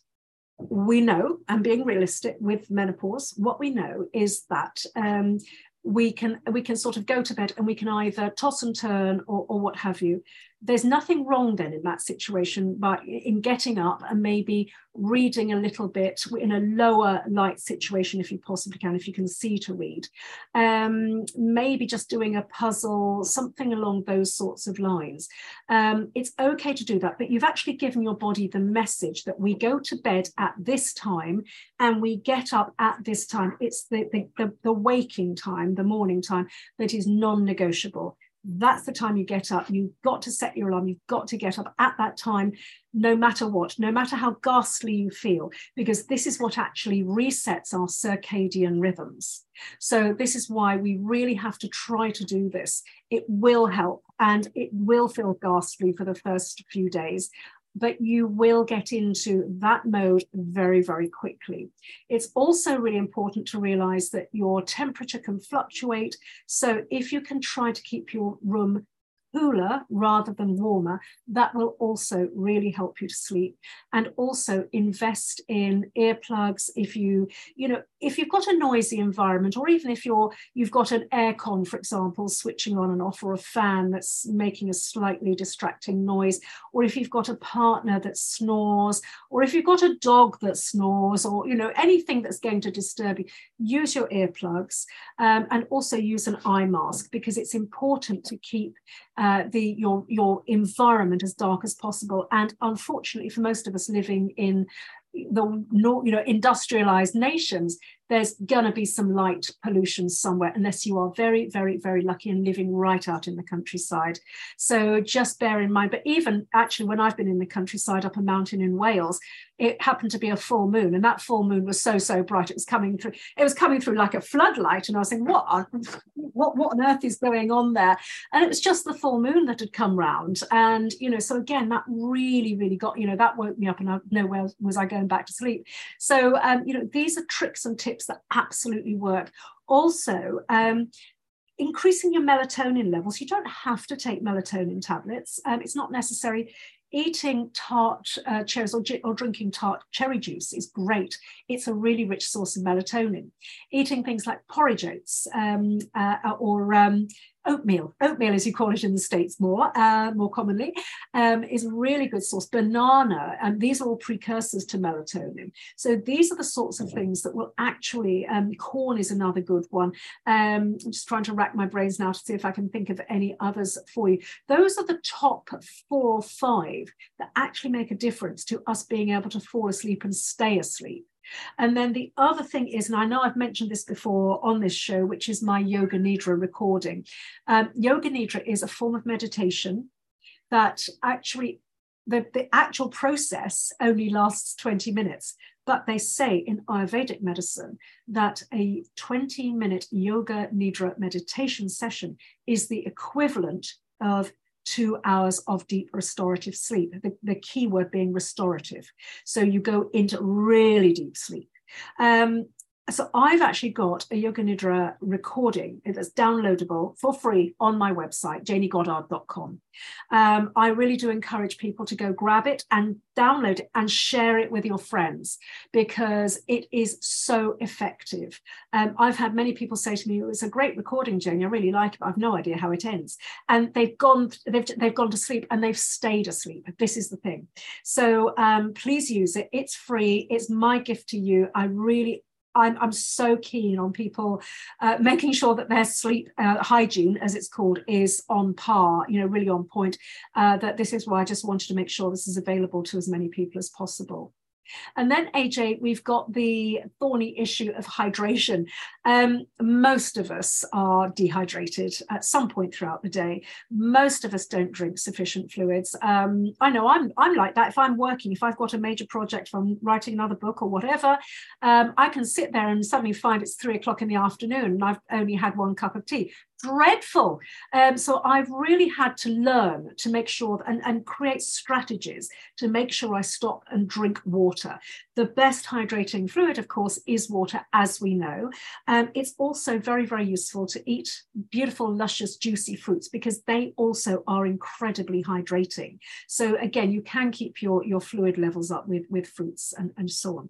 we know, and being realistic with menopause, what we know is that um, we can we can sort of go to bed and we can either toss and turn or, or what have you there's nothing wrong then in that situation but in getting up and maybe reading a little bit in a lower light situation if you possibly can if you can see to read. Um, maybe just doing a puzzle something along those sorts of lines. Um, it's okay to do that but you've actually given your body the message that we go to bed at this time and we get up at this time. It's the the, the, the waking time the morning time that is non-negotiable that's the time you get up. You've got to set your alarm. You've got to get up at that time, no matter what, no matter how ghastly you feel, because this is what actually resets our circadian rhythms. So, this is why we really have to try to do this. It will help and it will feel ghastly for the first few days. But you will get into that mode very, very quickly. It's also really important to realize that your temperature can fluctuate. So if you can try to keep your room cooler rather than warmer, that will also really help you to sleep. And also invest in earplugs if you, you know, if you've got a noisy environment, or even if you're you've got an aircon, for example, switching on and off, or a fan that's making a slightly distracting noise, or if you've got a partner that snores, or if you've got a dog that snores, or you know, anything that's going to disturb you, use your earplugs um, and also use an eye mask because it's important to keep uh, the your your environment as dark as possible. And unfortunately, for most of us living in the you know industrialized nations there's going to be some light pollution somewhere unless you are very very very lucky and living right out in the countryside. So just bear in mind but even actually when i've been in the countryside up a mountain in wales it happened to be a full moon and that full moon was so so bright. It was coming through it was coming through like a floodlight and i was saying what on, what what on earth is going on there? And it was just the full moon that had come round. And you know so again that really really got you know that woke me up and i know where was i going back to sleep. So um, you know these are tricks and tips that absolutely work also um, increasing your melatonin levels. You don't have to take melatonin tablets. Um, it's not necessary eating tart uh, cherries or, or, drinking tart cherry juice is great. It's a really rich source of melatonin. Eating things like porridge oats um, uh, or um, oatmeal, oatmeal as you call it in the States more, uh, more commonly, um, is a really good source. Banana, and these are all precursors to melatonin. So these are the sorts of things that will actually, um, corn is another good one. Um, I'm just trying to rack my brains now to see if I can think of any others for you. Those are the top four or five that actually make a difference to us being able to fall asleep and stay asleep. And then the other thing is, and I know I've mentioned this before on this show, which is my Yoga Nidra recording. Um, Yoga Nidra is a form of meditation that actually, the, the actual process only lasts 20 minutes. But they say in Ayurvedic medicine that a 20 minute Yoga Nidra meditation session is the equivalent of two hours of deep restorative sleep, the, the key word being restorative. So you go into really deep sleep. Um, so I've actually got a Yoga Nidra recording that's downloadable for free on my website, jayneygoddard.com. Um, I really do encourage people to go grab it and download it and share it with your friends because it is so effective. Um, I've had many people say to me, "It's a great recording, Jayney. I really like it, but I've no idea how it ends." And they've gone, they've they've gone to sleep and they've stayed asleep. This is the thing. So um, please use it. It's free. It's my gift to you. I really I'm, I'm so keen on people uh, making sure that their sleep uh, hygiene, as it's called, is on par, you know, really on point. Uh, that this is why I just wanted to make sure this is available to as many people as possible. And then, AJ, we've got the thorny issue of hydration. Um, most of us are dehydrated at some point throughout the day. Most of us don't drink sufficient fluids. Um, I know I'm, I'm like that. If I'm working, if I've got a major project, if I'm writing another book or whatever, um, I can sit there and suddenly find it's three o'clock in the afternoon and I've only had one cup of tea dreadful. Um, so I've really had to learn to make sure and, and create strategies to make sure I stop and drink water. The best hydrating fluid, of course, is water, as we know. Um, it's also very, very useful to eat beautiful, luscious, juicy fruits because they also are incredibly hydrating. So again, you can keep your, your fluid levels up with, with fruits and, and so on.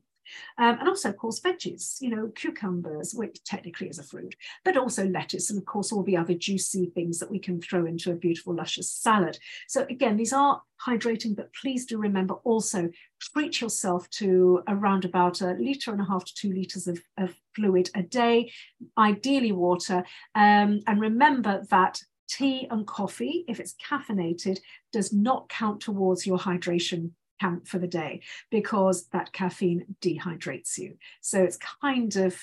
Um, and also, of course, veggies, you know, cucumbers, which technically is a fruit, but also lettuce, and of course, all the other juicy things that we can throw into a beautiful, luscious salad. So, again, these are hydrating, but please do remember also treat yourself to around about a litre and a half to two litres of, of fluid a day, ideally water. Um, and remember that tea and coffee, if it's caffeinated, does not count towards your hydration count for the day because that caffeine dehydrates you. So it's kind of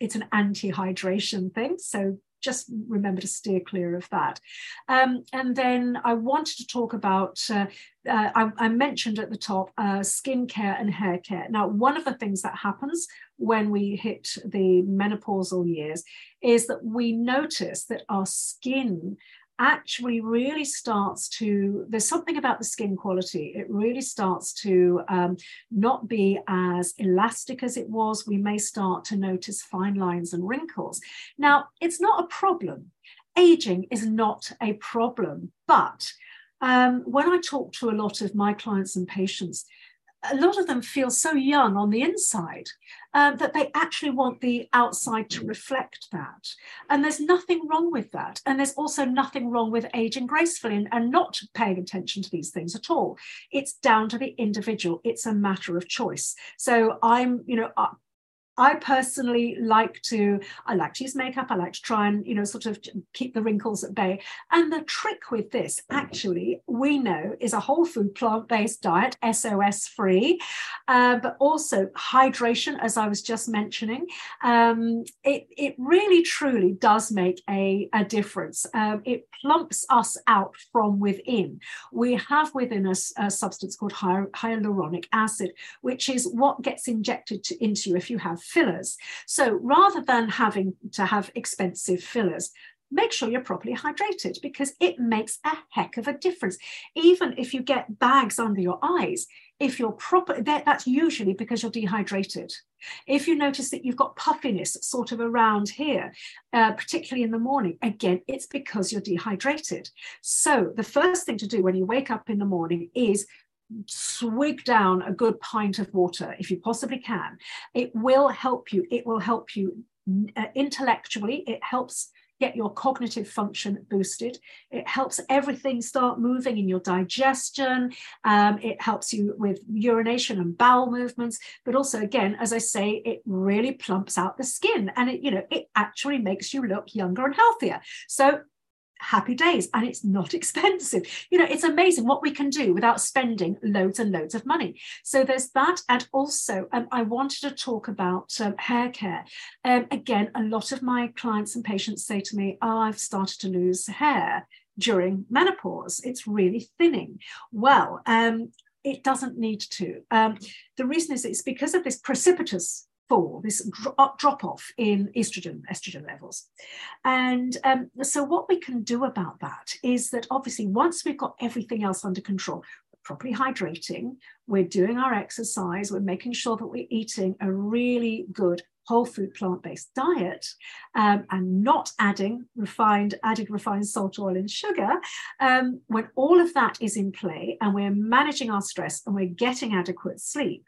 it's an anti-hydration thing. So just remember to steer clear of that. Um, and then I wanted to talk about, uh, uh, I, I, mentioned at the top, uh, skincare and hair care. Now, one of the things that happens when we hit the menopausal years is that we notice that our skin actually really starts to, there's something about the skin quality. It really starts to um, not be as elastic as it was. We may start to notice fine lines and wrinkles. Now, it's not a problem. Aging is not a problem, but um, when I talk to a lot of my clients and patients, a lot of them feel so young on the inside um, that they actually want the outside to reflect that. And there's nothing wrong with that. And there's also nothing wrong with aging gracefully and, and not paying attention to these things at all. It's down to the individual, it's a matter of choice. So I'm, you know, uh, I personally like to, I like to use makeup. I like to try and, you know, sort of keep the wrinkles at bay. And the trick with this, actually, we know is a whole food plant-based diet, SOS free, uh, but also hydration, as I was just mentioning. Um, it, it really, truly does make a, a difference. Um, it plumps us out from within. We have within us a substance called hyaluronic acid, which is what gets injected to, into you if you have fillers. So rather than having to have expensive fillers, make sure you're properly hydrated because it makes a heck of a difference. Even if you get bags under your eyes, if you're proper, that, that's usually because you're dehydrated. If you notice that you've got puffiness sort of around here, uh, particularly in the morning, again, it's because you're dehydrated. So the first thing to do when you wake up in the morning is swig down a good pint of water if you possibly can. It will help you. It will help you uh, intellectually. It helps get your cognitive function boosted. It helps everything start moving in your digestion. Um, it helps you with urination and bowel movements. But also, again, as I say, it really plumps out the skin and it, you know, it actually makes you look younger and healthier. So happy days and it's not expensive. You know it's amazing what we can do without spending loads and loads of money. So there's that and also um, i wanted to talk about um, hair care. Um, again a lot of my clients and patients say to me oh, i've started to lose hair during menopause. It's really thinning. Well um, it doesn't need to. Um, the reason is it's because of this precipitous fall, this uh, drop off in estrogen, estrogen levels. And um, so, what we can do about that is that obviously, once we've got everything else under control, properly hydrating, we're doing our exercise, we're making sure that we're eating a really good whole food plant-based diet um, and not adding refined added refined salt oil and sugar um, when all of that is in play and we're managing our stress and we're getting adequate sleep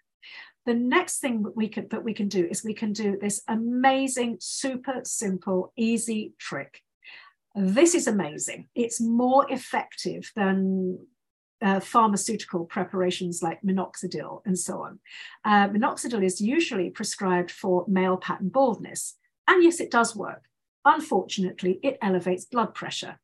the next thing that we can that we can do is we can do this amazing, super simple, easy trick. This is amazing. It's more effective than uh, pharmaceutical preparations like minoxidil and so on. Uh, minoxidil is usually prescribed for male pattern baldness. And yes, it does work. Unfortunately, it elevates blood pressure.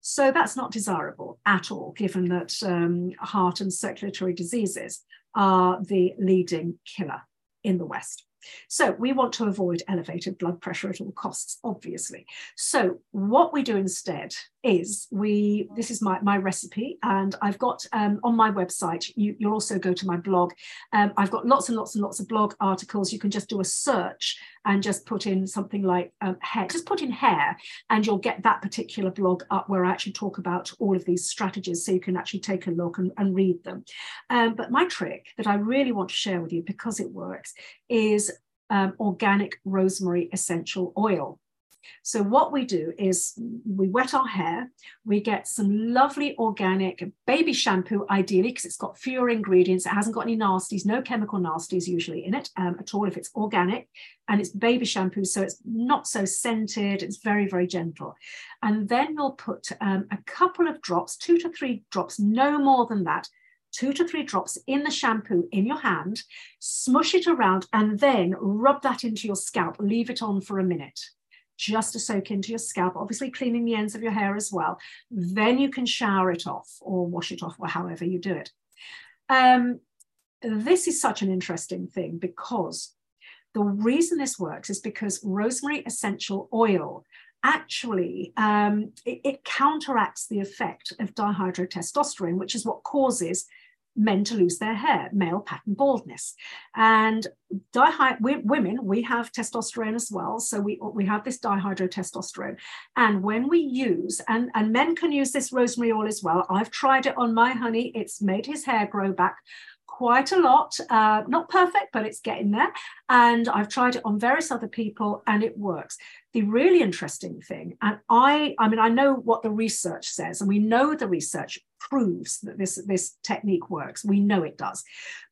So that's not desirable at all, given that um, heart and circulatory diseases are the leading killer in the West. So we want to avoid elevated blood pressure at all costs, obviously. So what we do instead is we, this is my, my recipe and I've got um, on my website, you, will also go to my blog. Um, I've got lots and lots and lots of blog articles. You can just do a search and just put in something like um, hair, just put in hair and you'll get that particular blog up where I actually talk about all of these strategies so you can actually take a look and, and read them. Um, but my trick that I really want to share with you because it works is um, organic rosemary essential oil. So what we do is we wet our hair, we get some lovely organic baby shampoo, ideally, because it's got fewer ingredients, it hasn't got any nasties, no chemical nasties usually in it um, at all if it's organic, and it's baby shampoo, so it's not so scented, it's very, very gentle. And then we'll put um, a couple of drops, two to three drops, no more than that, two to three drops in the shampoo in your hand, smush it around, and then rub that into your scalp. Leave it on for a minute just to soak into your scalp, obviously cleaning the ends of your hair as well. Then you can shower it off or wash it off or however you do it. Um, this is such an interesting thing because the reason this works is because rosemary essential oil actually um, it, it, counteracts the effect of dihydrotestosterone, which is what causes men to lose their hair, male pattern baldness. And dihy- we, women, we have testosterone as well. So we, we have this dihydrotestosterone. And when we use, and, and men can use this rosemary oil as well. I've tried it on my honey, it's made his hair grow back quite a lot. Uh, not perfect, but it's getting there. And I've tried it on various other people and it works. The really interesting thing, and I, I mean, I know what the research says, and we know the research proves that this, this technique works. We know it does.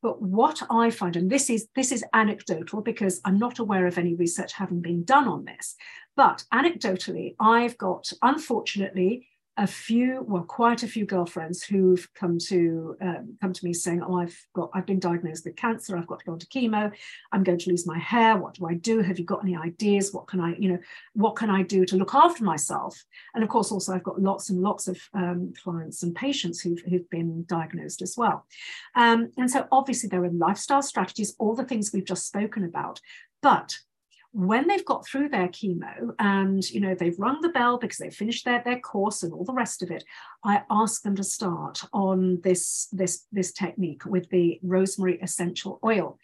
But what I find, and this is this is anecdotal because I'm not aware of any research having been done on this, but anecdotally, I've got, unfortunately, a few, well, quite a few girlfriends who've come to um, come to me saying, "Oh, I've got, I've been diagnosed with cancer. I've got to go on to chemo. I'm going to lose my hair. What do I do? Have you got any ideas? What can I, you know, what can I do to look after myself?" And of course, also I've got lots and lots of um, clients and patients who've who've been diagnosed as well. Um, and so, obviously, there are lifestyle strategies, all the things we've just spoken about, but when they've got through their chemo and you know they've rung the bell because they've finished their, their course and all the rest of it i ask them to start on this this this technique with the rosemary essential oil.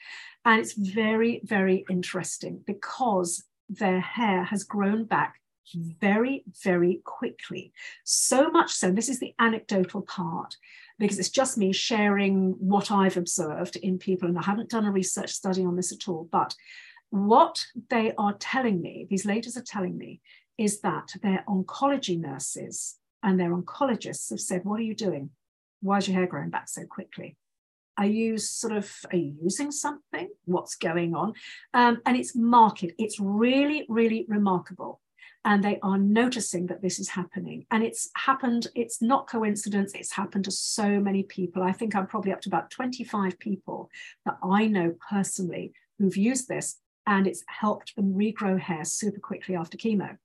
And it's very very interesting because their hair has grown back very very quickly. So much so this is the anecdotal part because it's just me sharing what i've observed in people and i haven't done a research study on this at all but what they are telling me, these ladies are telling me, is that their oncology nurses and their oncologists have said, What are you doing? Why is your hair growing back so quickly? Are you sort of are you using something? What's going on? Um, and it's marked. It's really, really remarkable. And they are noticing that this is happening. And it's happened, it's not coincidence, it's happened to so many people. I think I'm probably up to about 25 people that I know personally who've used this and it's helped them regrow hair super quickly after chemo.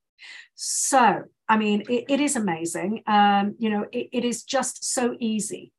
So, I mean, it, it is amazing. Um, you know, it, it is just so easy.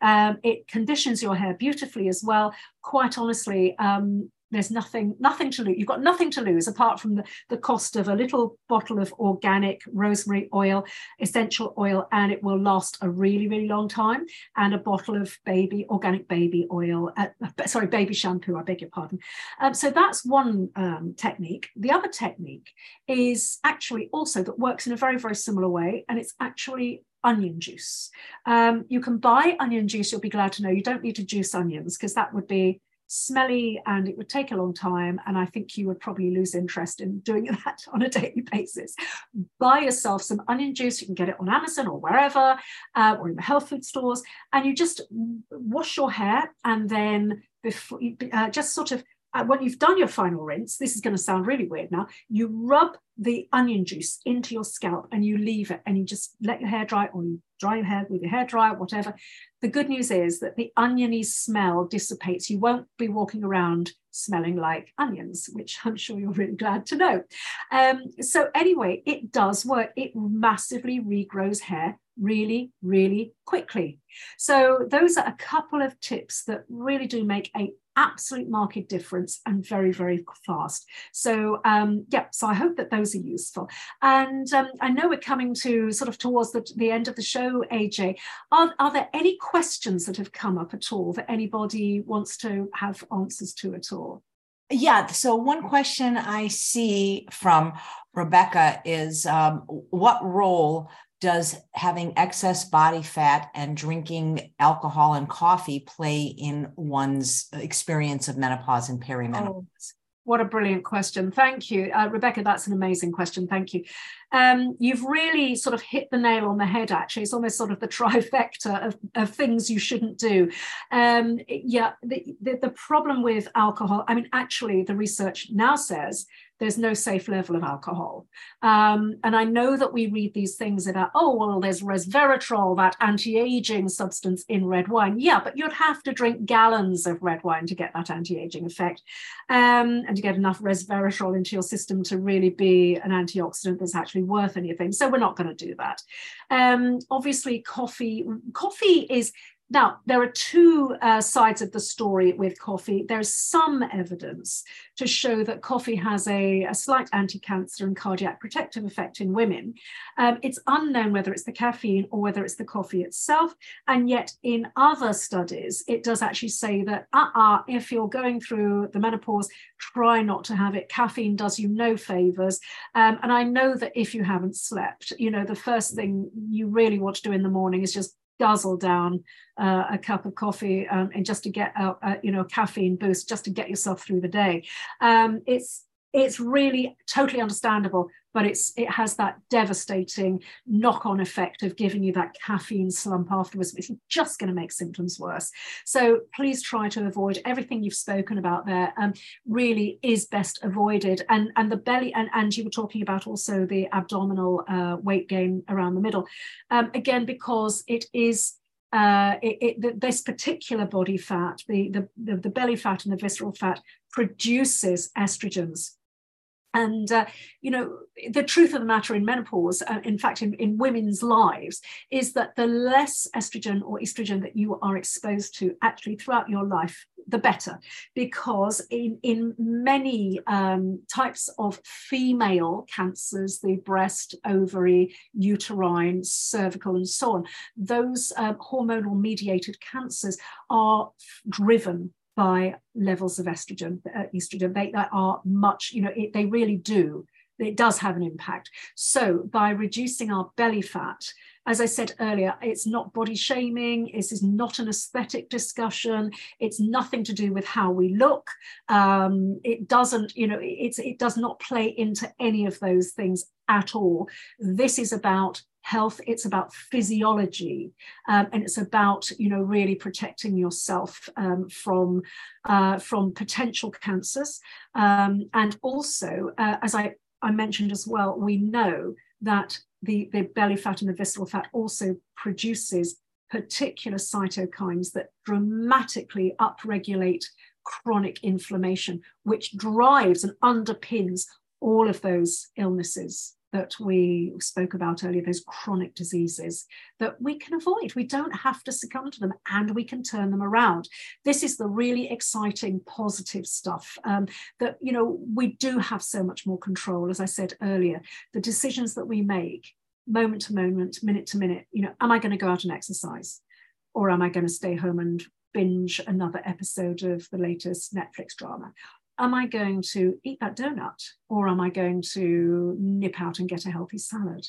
Um, it conditions your hair beautifully as well. Quite honestly, um, there's nothing nothing to lose you've got nothing to lose apart from the, the cost of a little bottle of organic rosemary oil essential oil and it will last a really really long time and a bottle of baby organic baby oil uh, sorry baby shampoo i beg your pardon um, so that's one um, technique the other technique is actually also that works in a very very similar way and it's actually onion juice. Um, you can buy onion juice, you'll be glad to know. You don't need to juice onions because that would be smelly and it would take a long time. And I think you would probably lose interest in doing that on a daily basis. Buy yourself some onion juice. You can get it on Amazon or wherever, uh, or in the health food stores. And you just wash your hair and then before uh, just sort of when you've done your final rinse, this is going to sound really weird now, you rub the onion juice into your scalp and you leave it and you just let your hair dry or you dry your hair with your hair dryer, whatever. The good news is that the oniony smell dissipates. You won't be walking around smelling like onions, which I'm sure you're really glad to know. Um, so, anyway, it does work. It massively regrows hair really, really quickly. So, those are a couple of tips that really do make a absolute market difference and very, very fast. So, um, yeah, so I hope that those are useful. And um, I know we're coming to sort of towards the, the end of the show, AJ. Are, are there any questions that have come up at all that anybody wants to have answers to at all? Yeah. So, one question I see from Rebecca is um, what role does having excess body fat and drinking alcohol and coffee play in one's experience of menopause and perimenopause? Oh, what a brilliant question. Thank you. Uh, Rebecca, that's an amazing question. Thank you. Um, you've really sort of hit the nail on the head, actually. It's almost sort of the trifecta of, of things you shouldn't do. Um, yeah, the, the, the problem with alcohol, I mean, actually, the research now says there's no safe level of alcohol. Um, and I know that we read these things about, oh, well, there's resveratrol, that anti aging substance in red wine. Yeah, but you'd have to drink gallons of red wine to get that anti aging effect um, and to get enough resveratrol into your system to really be an antioxidant that's actually worth anything. So we're not going to do that. Um, obviously, coffee, coffee is Now, there are two uh, sides of the story with coffee. There's some evidence to show that coffee has a, a slight anti cancer and cardiac protective effect in women. Um, it's unknown whether it's the caffeine or whether it's the coffee itself. And yet, in other studies, it does actually say that uh uh if you're going through the menopause, try not to have it. Caffeine does you no favors. Um, and I know that if you haven't slept, you know, the first thing you really want to do in the morning is just guzzle down uh, a cup of coffee um, and just to get a, a, you know caffeine boost just to get yourself through the day. Um, it's it's really totally understandable but it's it has that devastating knock-on effect of giving you that caffeine slump afterwards which is just going to make symptoms worse. So please try to avoid everything you've spoken about there um, really is best avoided. And and the belly and, and you were talking about also the abdominal uh, weight gain around the middle. Um, again because it is uh, it, it, this particular body fat, the, the, the, the belly fat and the visceral fat, produces estrogens and, uh, you know, the truth of the matter in menopause, uh, in fact, in, in women's lives, is that the less estrogen or estrogen that you are exposed to actually throughout your life, the better. Because in, in many um, types of female cancers, the breast, ovary, uterine, cervical, and so on, those um, hormonal mediated cancers are driven by levels of estrogen, uh, estrogen. They, they are much, you know, it, they really do. It does have an impact. So by reducing our belly fat, as I said earlier, it's not body shaming. This is not an aesthetic discussion. It's nothing to do with how we look. Um, it doesn't, you know, it's it does not play into any of those things at all. This is about health it's about physiology um, and it's about you know really protecting yourself um, from uh, from potential cancers. Um, and also uh, as I, I mentioned as well we know that the, the belly fat and the visceral fat also produces particular cytokines that dramatically upregulate chronic inflammation which drives and underpins all of those illnesses that we spoke about earlier, those chronic diseases that we can avoid. We don't have to succumb to them and we can turn them around. This is the really exciting, positive stuff um, that, you know, we do have so much more control. As I said earlier, the decisions that we make moment to moment, minute to minute, you know, am I going to go out and exercise? Or am I going to stay home and binge another episode of the latest Netflix drama? Am I going to eat that donut or am I going to nip out and get a healthy salad?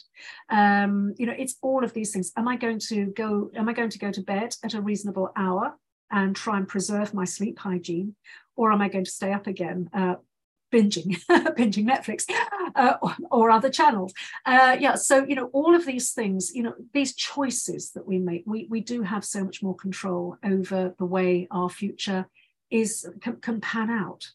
Um, you know, it's all of these things. Am I going to go, am I going to go to bed at a reasonable hour and try and preserve my sleep hygiene? Or am I going to stay up again, uh, binging, binging Netflix uh, or, or, other channels? Uh, yeah, so, you know, all of these things, you know, these choices that we make, we, we do have so much more control over the way our future is can, can pan out.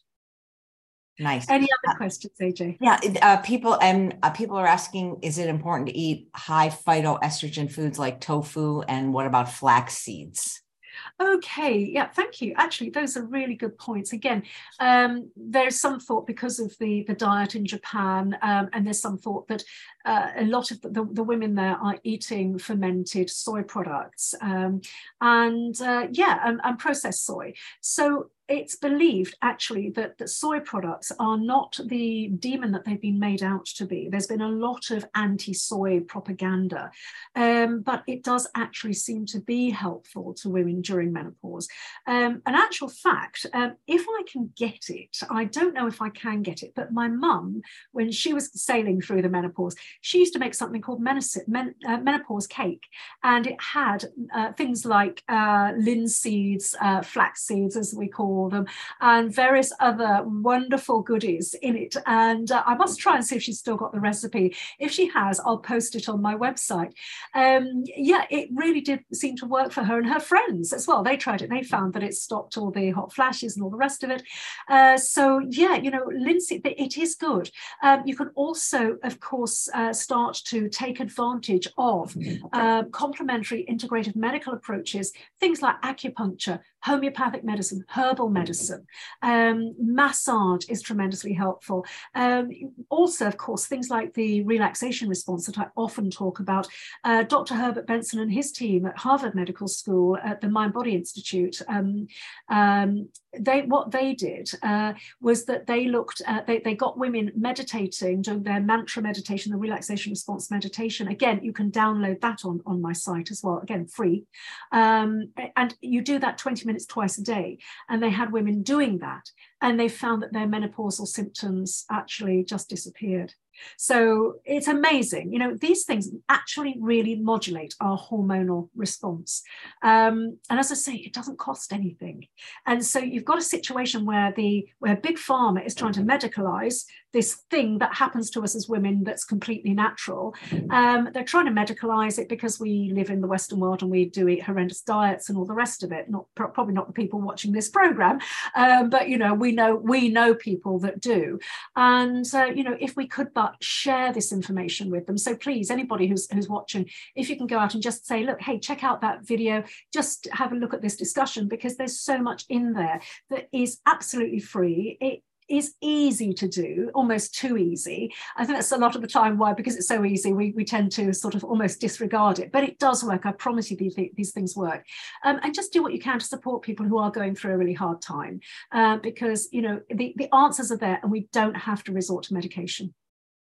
Nice. Any other uh, questions, AJ? Yeah, uh, people and uh, people are asking: Is it important to eat high phytoestrogen foods like tofu, and what about flax seeds? Okay, yeah, thank you. Actually, those are really good points. Again, um, there's some thought because of the, the diet in Japan, um, and there's some thought that uh, a lot of the, the, the, women there are eating fermented soy products um, and uh, yeah, and, and processed soy. So it's believed actually that, that soy products are not the demon that they've been made out to be. There's been a lot of anti soy propaganda, um, but it does actually seem to be helpful to women during menopause. Um, an actual fact, um, if I can get it, I don't know if I can get it, but my mum, when she was sailing through the menopause, she used to make something called menopause, men, uh, menopause cake, and it had uh, things like uh, linseeds, uh, flax seeds, as we call them, and various other wonderful goodies in it. And uh, I must try and see if she's still got the recipe. If she has, I'll post it on my website. Um, yeah, it really did seem to work for her and her friends as well. They tried it, they found that it stopped all the hot flashes and all the rest of it. Uh, so, yeah, you know, Lindsay, it is good. Um, you can also, of course, uh, start to take advantage of uh, complementary integrative medical approaches, things like acupuncture, homeopathic medicine, herbal medicine, um, massage is tremendously helpful. Um, also, of course, things like the relaxation response that I often talk about. Uh, Dr. Herbert Benson and his team at Harvard Medical School at the Mind Body Institute, um, um, they what they did uh, was that they looked at they, they got women meditating doing their mantra meditation the relaxation response meditation again you can download that on on my site as well again free um, and you do that 20 minutes twice a day. And they had women doing that and they found that their menopausal symptoms actually just disappeared so it's amazing. You know, these things actually really modulate our hormonal response. Um, and as I say, it doesn't cost anything. And so you've got a situation where the where big pharma is trying to medicalize this thing that happens to us as women that's completely natural. Um, they're trying to medicalize it because we live in the Western world and we do eat horrendous diets and all the rest of it. Not probably not the people watching this program, um, but you know we know we know people that do. And uh, you know if we could but share this information with them. So please, anybody who's who's watching, if you can go out and just say, look, hey, check out that video, just have a look at this discussion because there's so much in there that is absolutely free. It is easy to do, almost too easy. I think that's a lot of the time why, because it's so easy, we, we tend to sort of almost disregard it. But it does work. I promise you, these, these things work. Um, and just do what you can to support people who are going through a really hard time, uh, because you know the, the answers are there, and we don't have to resort to medication.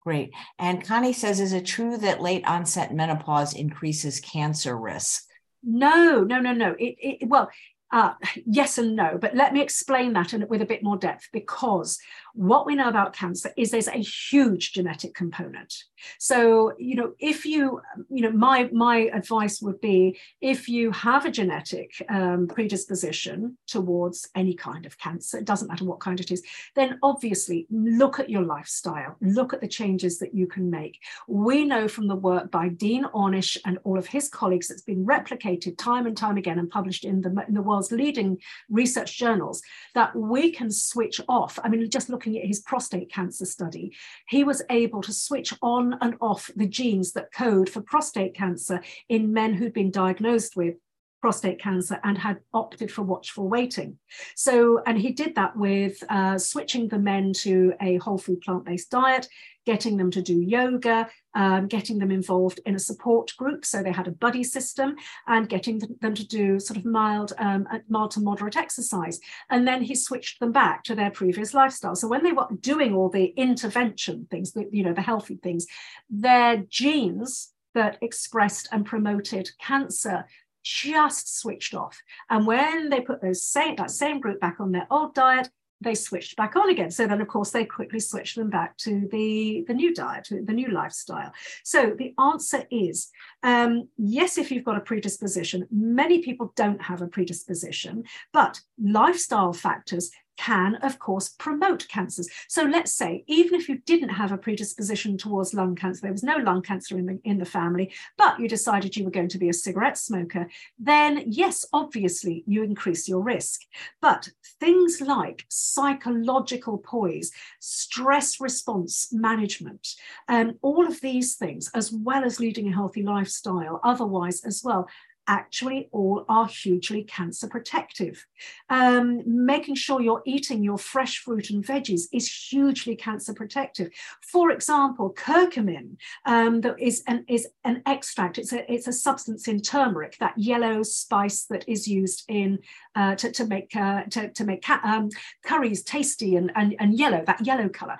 Great. And Connie says, is it true that late onset menopause increases cancer risk? No, no, no, no. It, it well, uh, yes and no, but let me explain that with a bit more depth because what we know about cancer is there's a huge genetic component. So, you know, if you, you know, my my advice would be if you have a genetic um, predisposition towards any kind of cancer, it doesn't matter what kind it is, then obviously look at your lifestyle, look at the changes that you can make. We know from the work by Dean Ornish and all of his colleagues that's been replicated time and time again and published in the, in the world's leading research journals that we can switch off. I mean, just looking at his prostate cancer study, he was able to switch on and off the genes that code for prostate cancer in men who'd been diagnosed with prostate cancer and had opted for watchful waiting. So, and he did that with uh, switching the men to a whole food plant based diet, getting them to do yoga, um, getting them involved in a support group. So they had a buddy system and getting them to do sort of mild, um, mild to moderate exercise. And then he switched them back to their previous lifestyle. So when they were doing all the intervention things, the, you know, the healthy things, their genes that expressed and promoted cancer just switched off. And when they put those same that same group back on their old diet, they switched back on again. So then, of course, they quickly switched them back to the, the new diet, the new lifestyle. So the answer is um, yes, if you've got a predisposition. Many people don't have a predisposition, but lifestyle factors can, of course, promote cancers. So let's say, even if you didn't have a predisposition towards lung cancer, there was no lung cancer in the, in the family, but you decided you were going to be a cigarette smoker, then yes, obviously you increase your risk. But things like psychological poise, stress response management, um, all of these things, as well as leading a healthy lifestyle, otherwise as well, actually all are hugely cancer protective. Um, making sure you're eating your fresh fruit and veggies is hugely cancer protective. For example, curcumin um, that is an, is an extract, it's a, it's a substance in turmeric, that yellow spice that is used in uh, to, to make, uh, to, to make um, curries tasty and, and, and yellow, that yellow color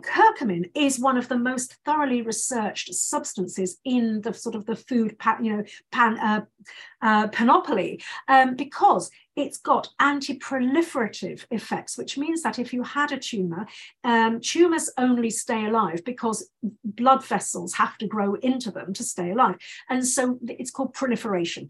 curcumin is one of the most thoroughly researched substances in the sort of the food you know pan, uh, uh, panoply um, because it's got anti-proliferative effects which means that if you had a tumor um, tumors only stay alive because blood vessels have to grow into them to stay alive. And so it's called proliferation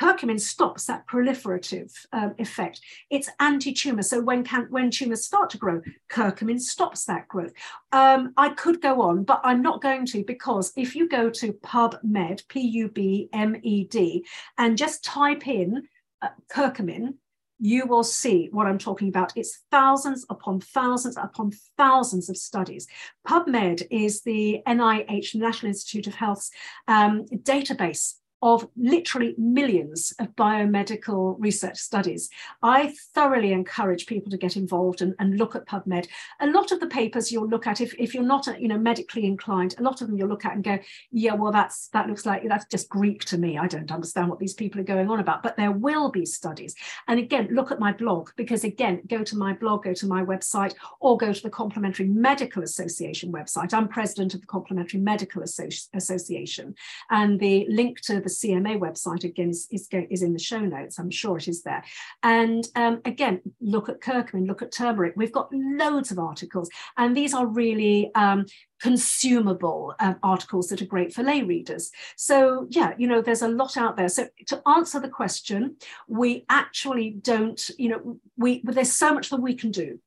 Curcumin stops that proliferative um, effect. It's anti-tumor. So when can, when tumors start to grow, curcumin stops that growth. Um, I could go on, but I'm not going to because if you go to PubMed, P-U-B-M-E-D, and just type in uh, curcumin, you will see what I'm talking about. It's thousands upon thousands upon thousands of studies. PubMed is the NIH, National Institute of Health's um, database of literally millions of biomedical research studies. I thoroughly encourage people to get involved and, and look at PubMed. A lot of the papers you'll look at, if, if you're not you know medically inclined, a lot of them you'll look at and go, yeah, well, that's that looks like that's just Greek to me. I don't understand what these people are going on about. But there will be studies. And again, look at my blog, because again, go to my blog, go to my website, or go to the Complementary Medical Association website. I'm president of the Complementary Medical Associ- Association. And the link to the the CMA website again is, is, is in the show notes. I'm sure it is there. And um, again, look at curcumin, look at turmeric. We've got loads of articles, and these are really um, consumable um, articles that are great for lay readers. So, yeah, you know, there's a lot out there. So, to answer the question, we actually don't, you know, we there's so much that we can do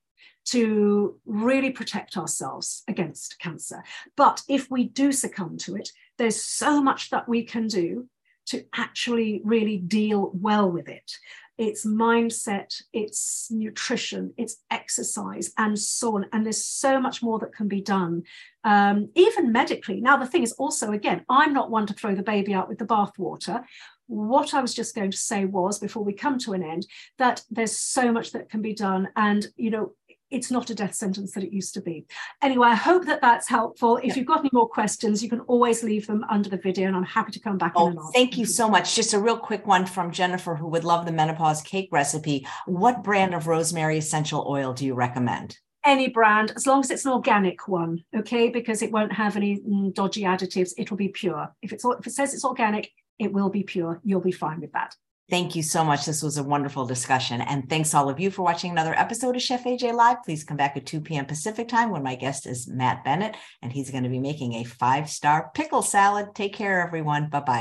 to really protect ourselves against cancer. But if we do succumb to it, there's so much that we can do to actually really deal well with it. It's mindset, it's nutrition, it's exercise, and so on. And there's so much more that can be done, um, even medically. Now, the thing is also, again, I'm not one to throw the baby out with the bathwater. What I was just going to say was, before we come to an end, that there's so much that can be done. And, you know, it's not a death sentence that it used to be. Anyway, I hope that that's helpful. If yeah. you've got any more questions, you can always leave them under the video and I'm happy to come back. Oh, thank you so much. Just a real quick one from Jennifer, who would love the menopause cake recipe. What brand of rosemary essential oil do you recommend? Any brand, as long as it's an organic one, okay? Because it won't have any mm, dodgy additives. It'll be pure. If it's if it says it's organic, it will be pure. You'll be fine with that. Thank you so much. This was a wonderful discussion. And thanks all of you for watching another episode of Chef AJ Live. Please come back at 2 p.m. Pacific time when my guest is Matt Bennett, and he's going to be making a five star pickle salad. Take care, everyone. Bye bye.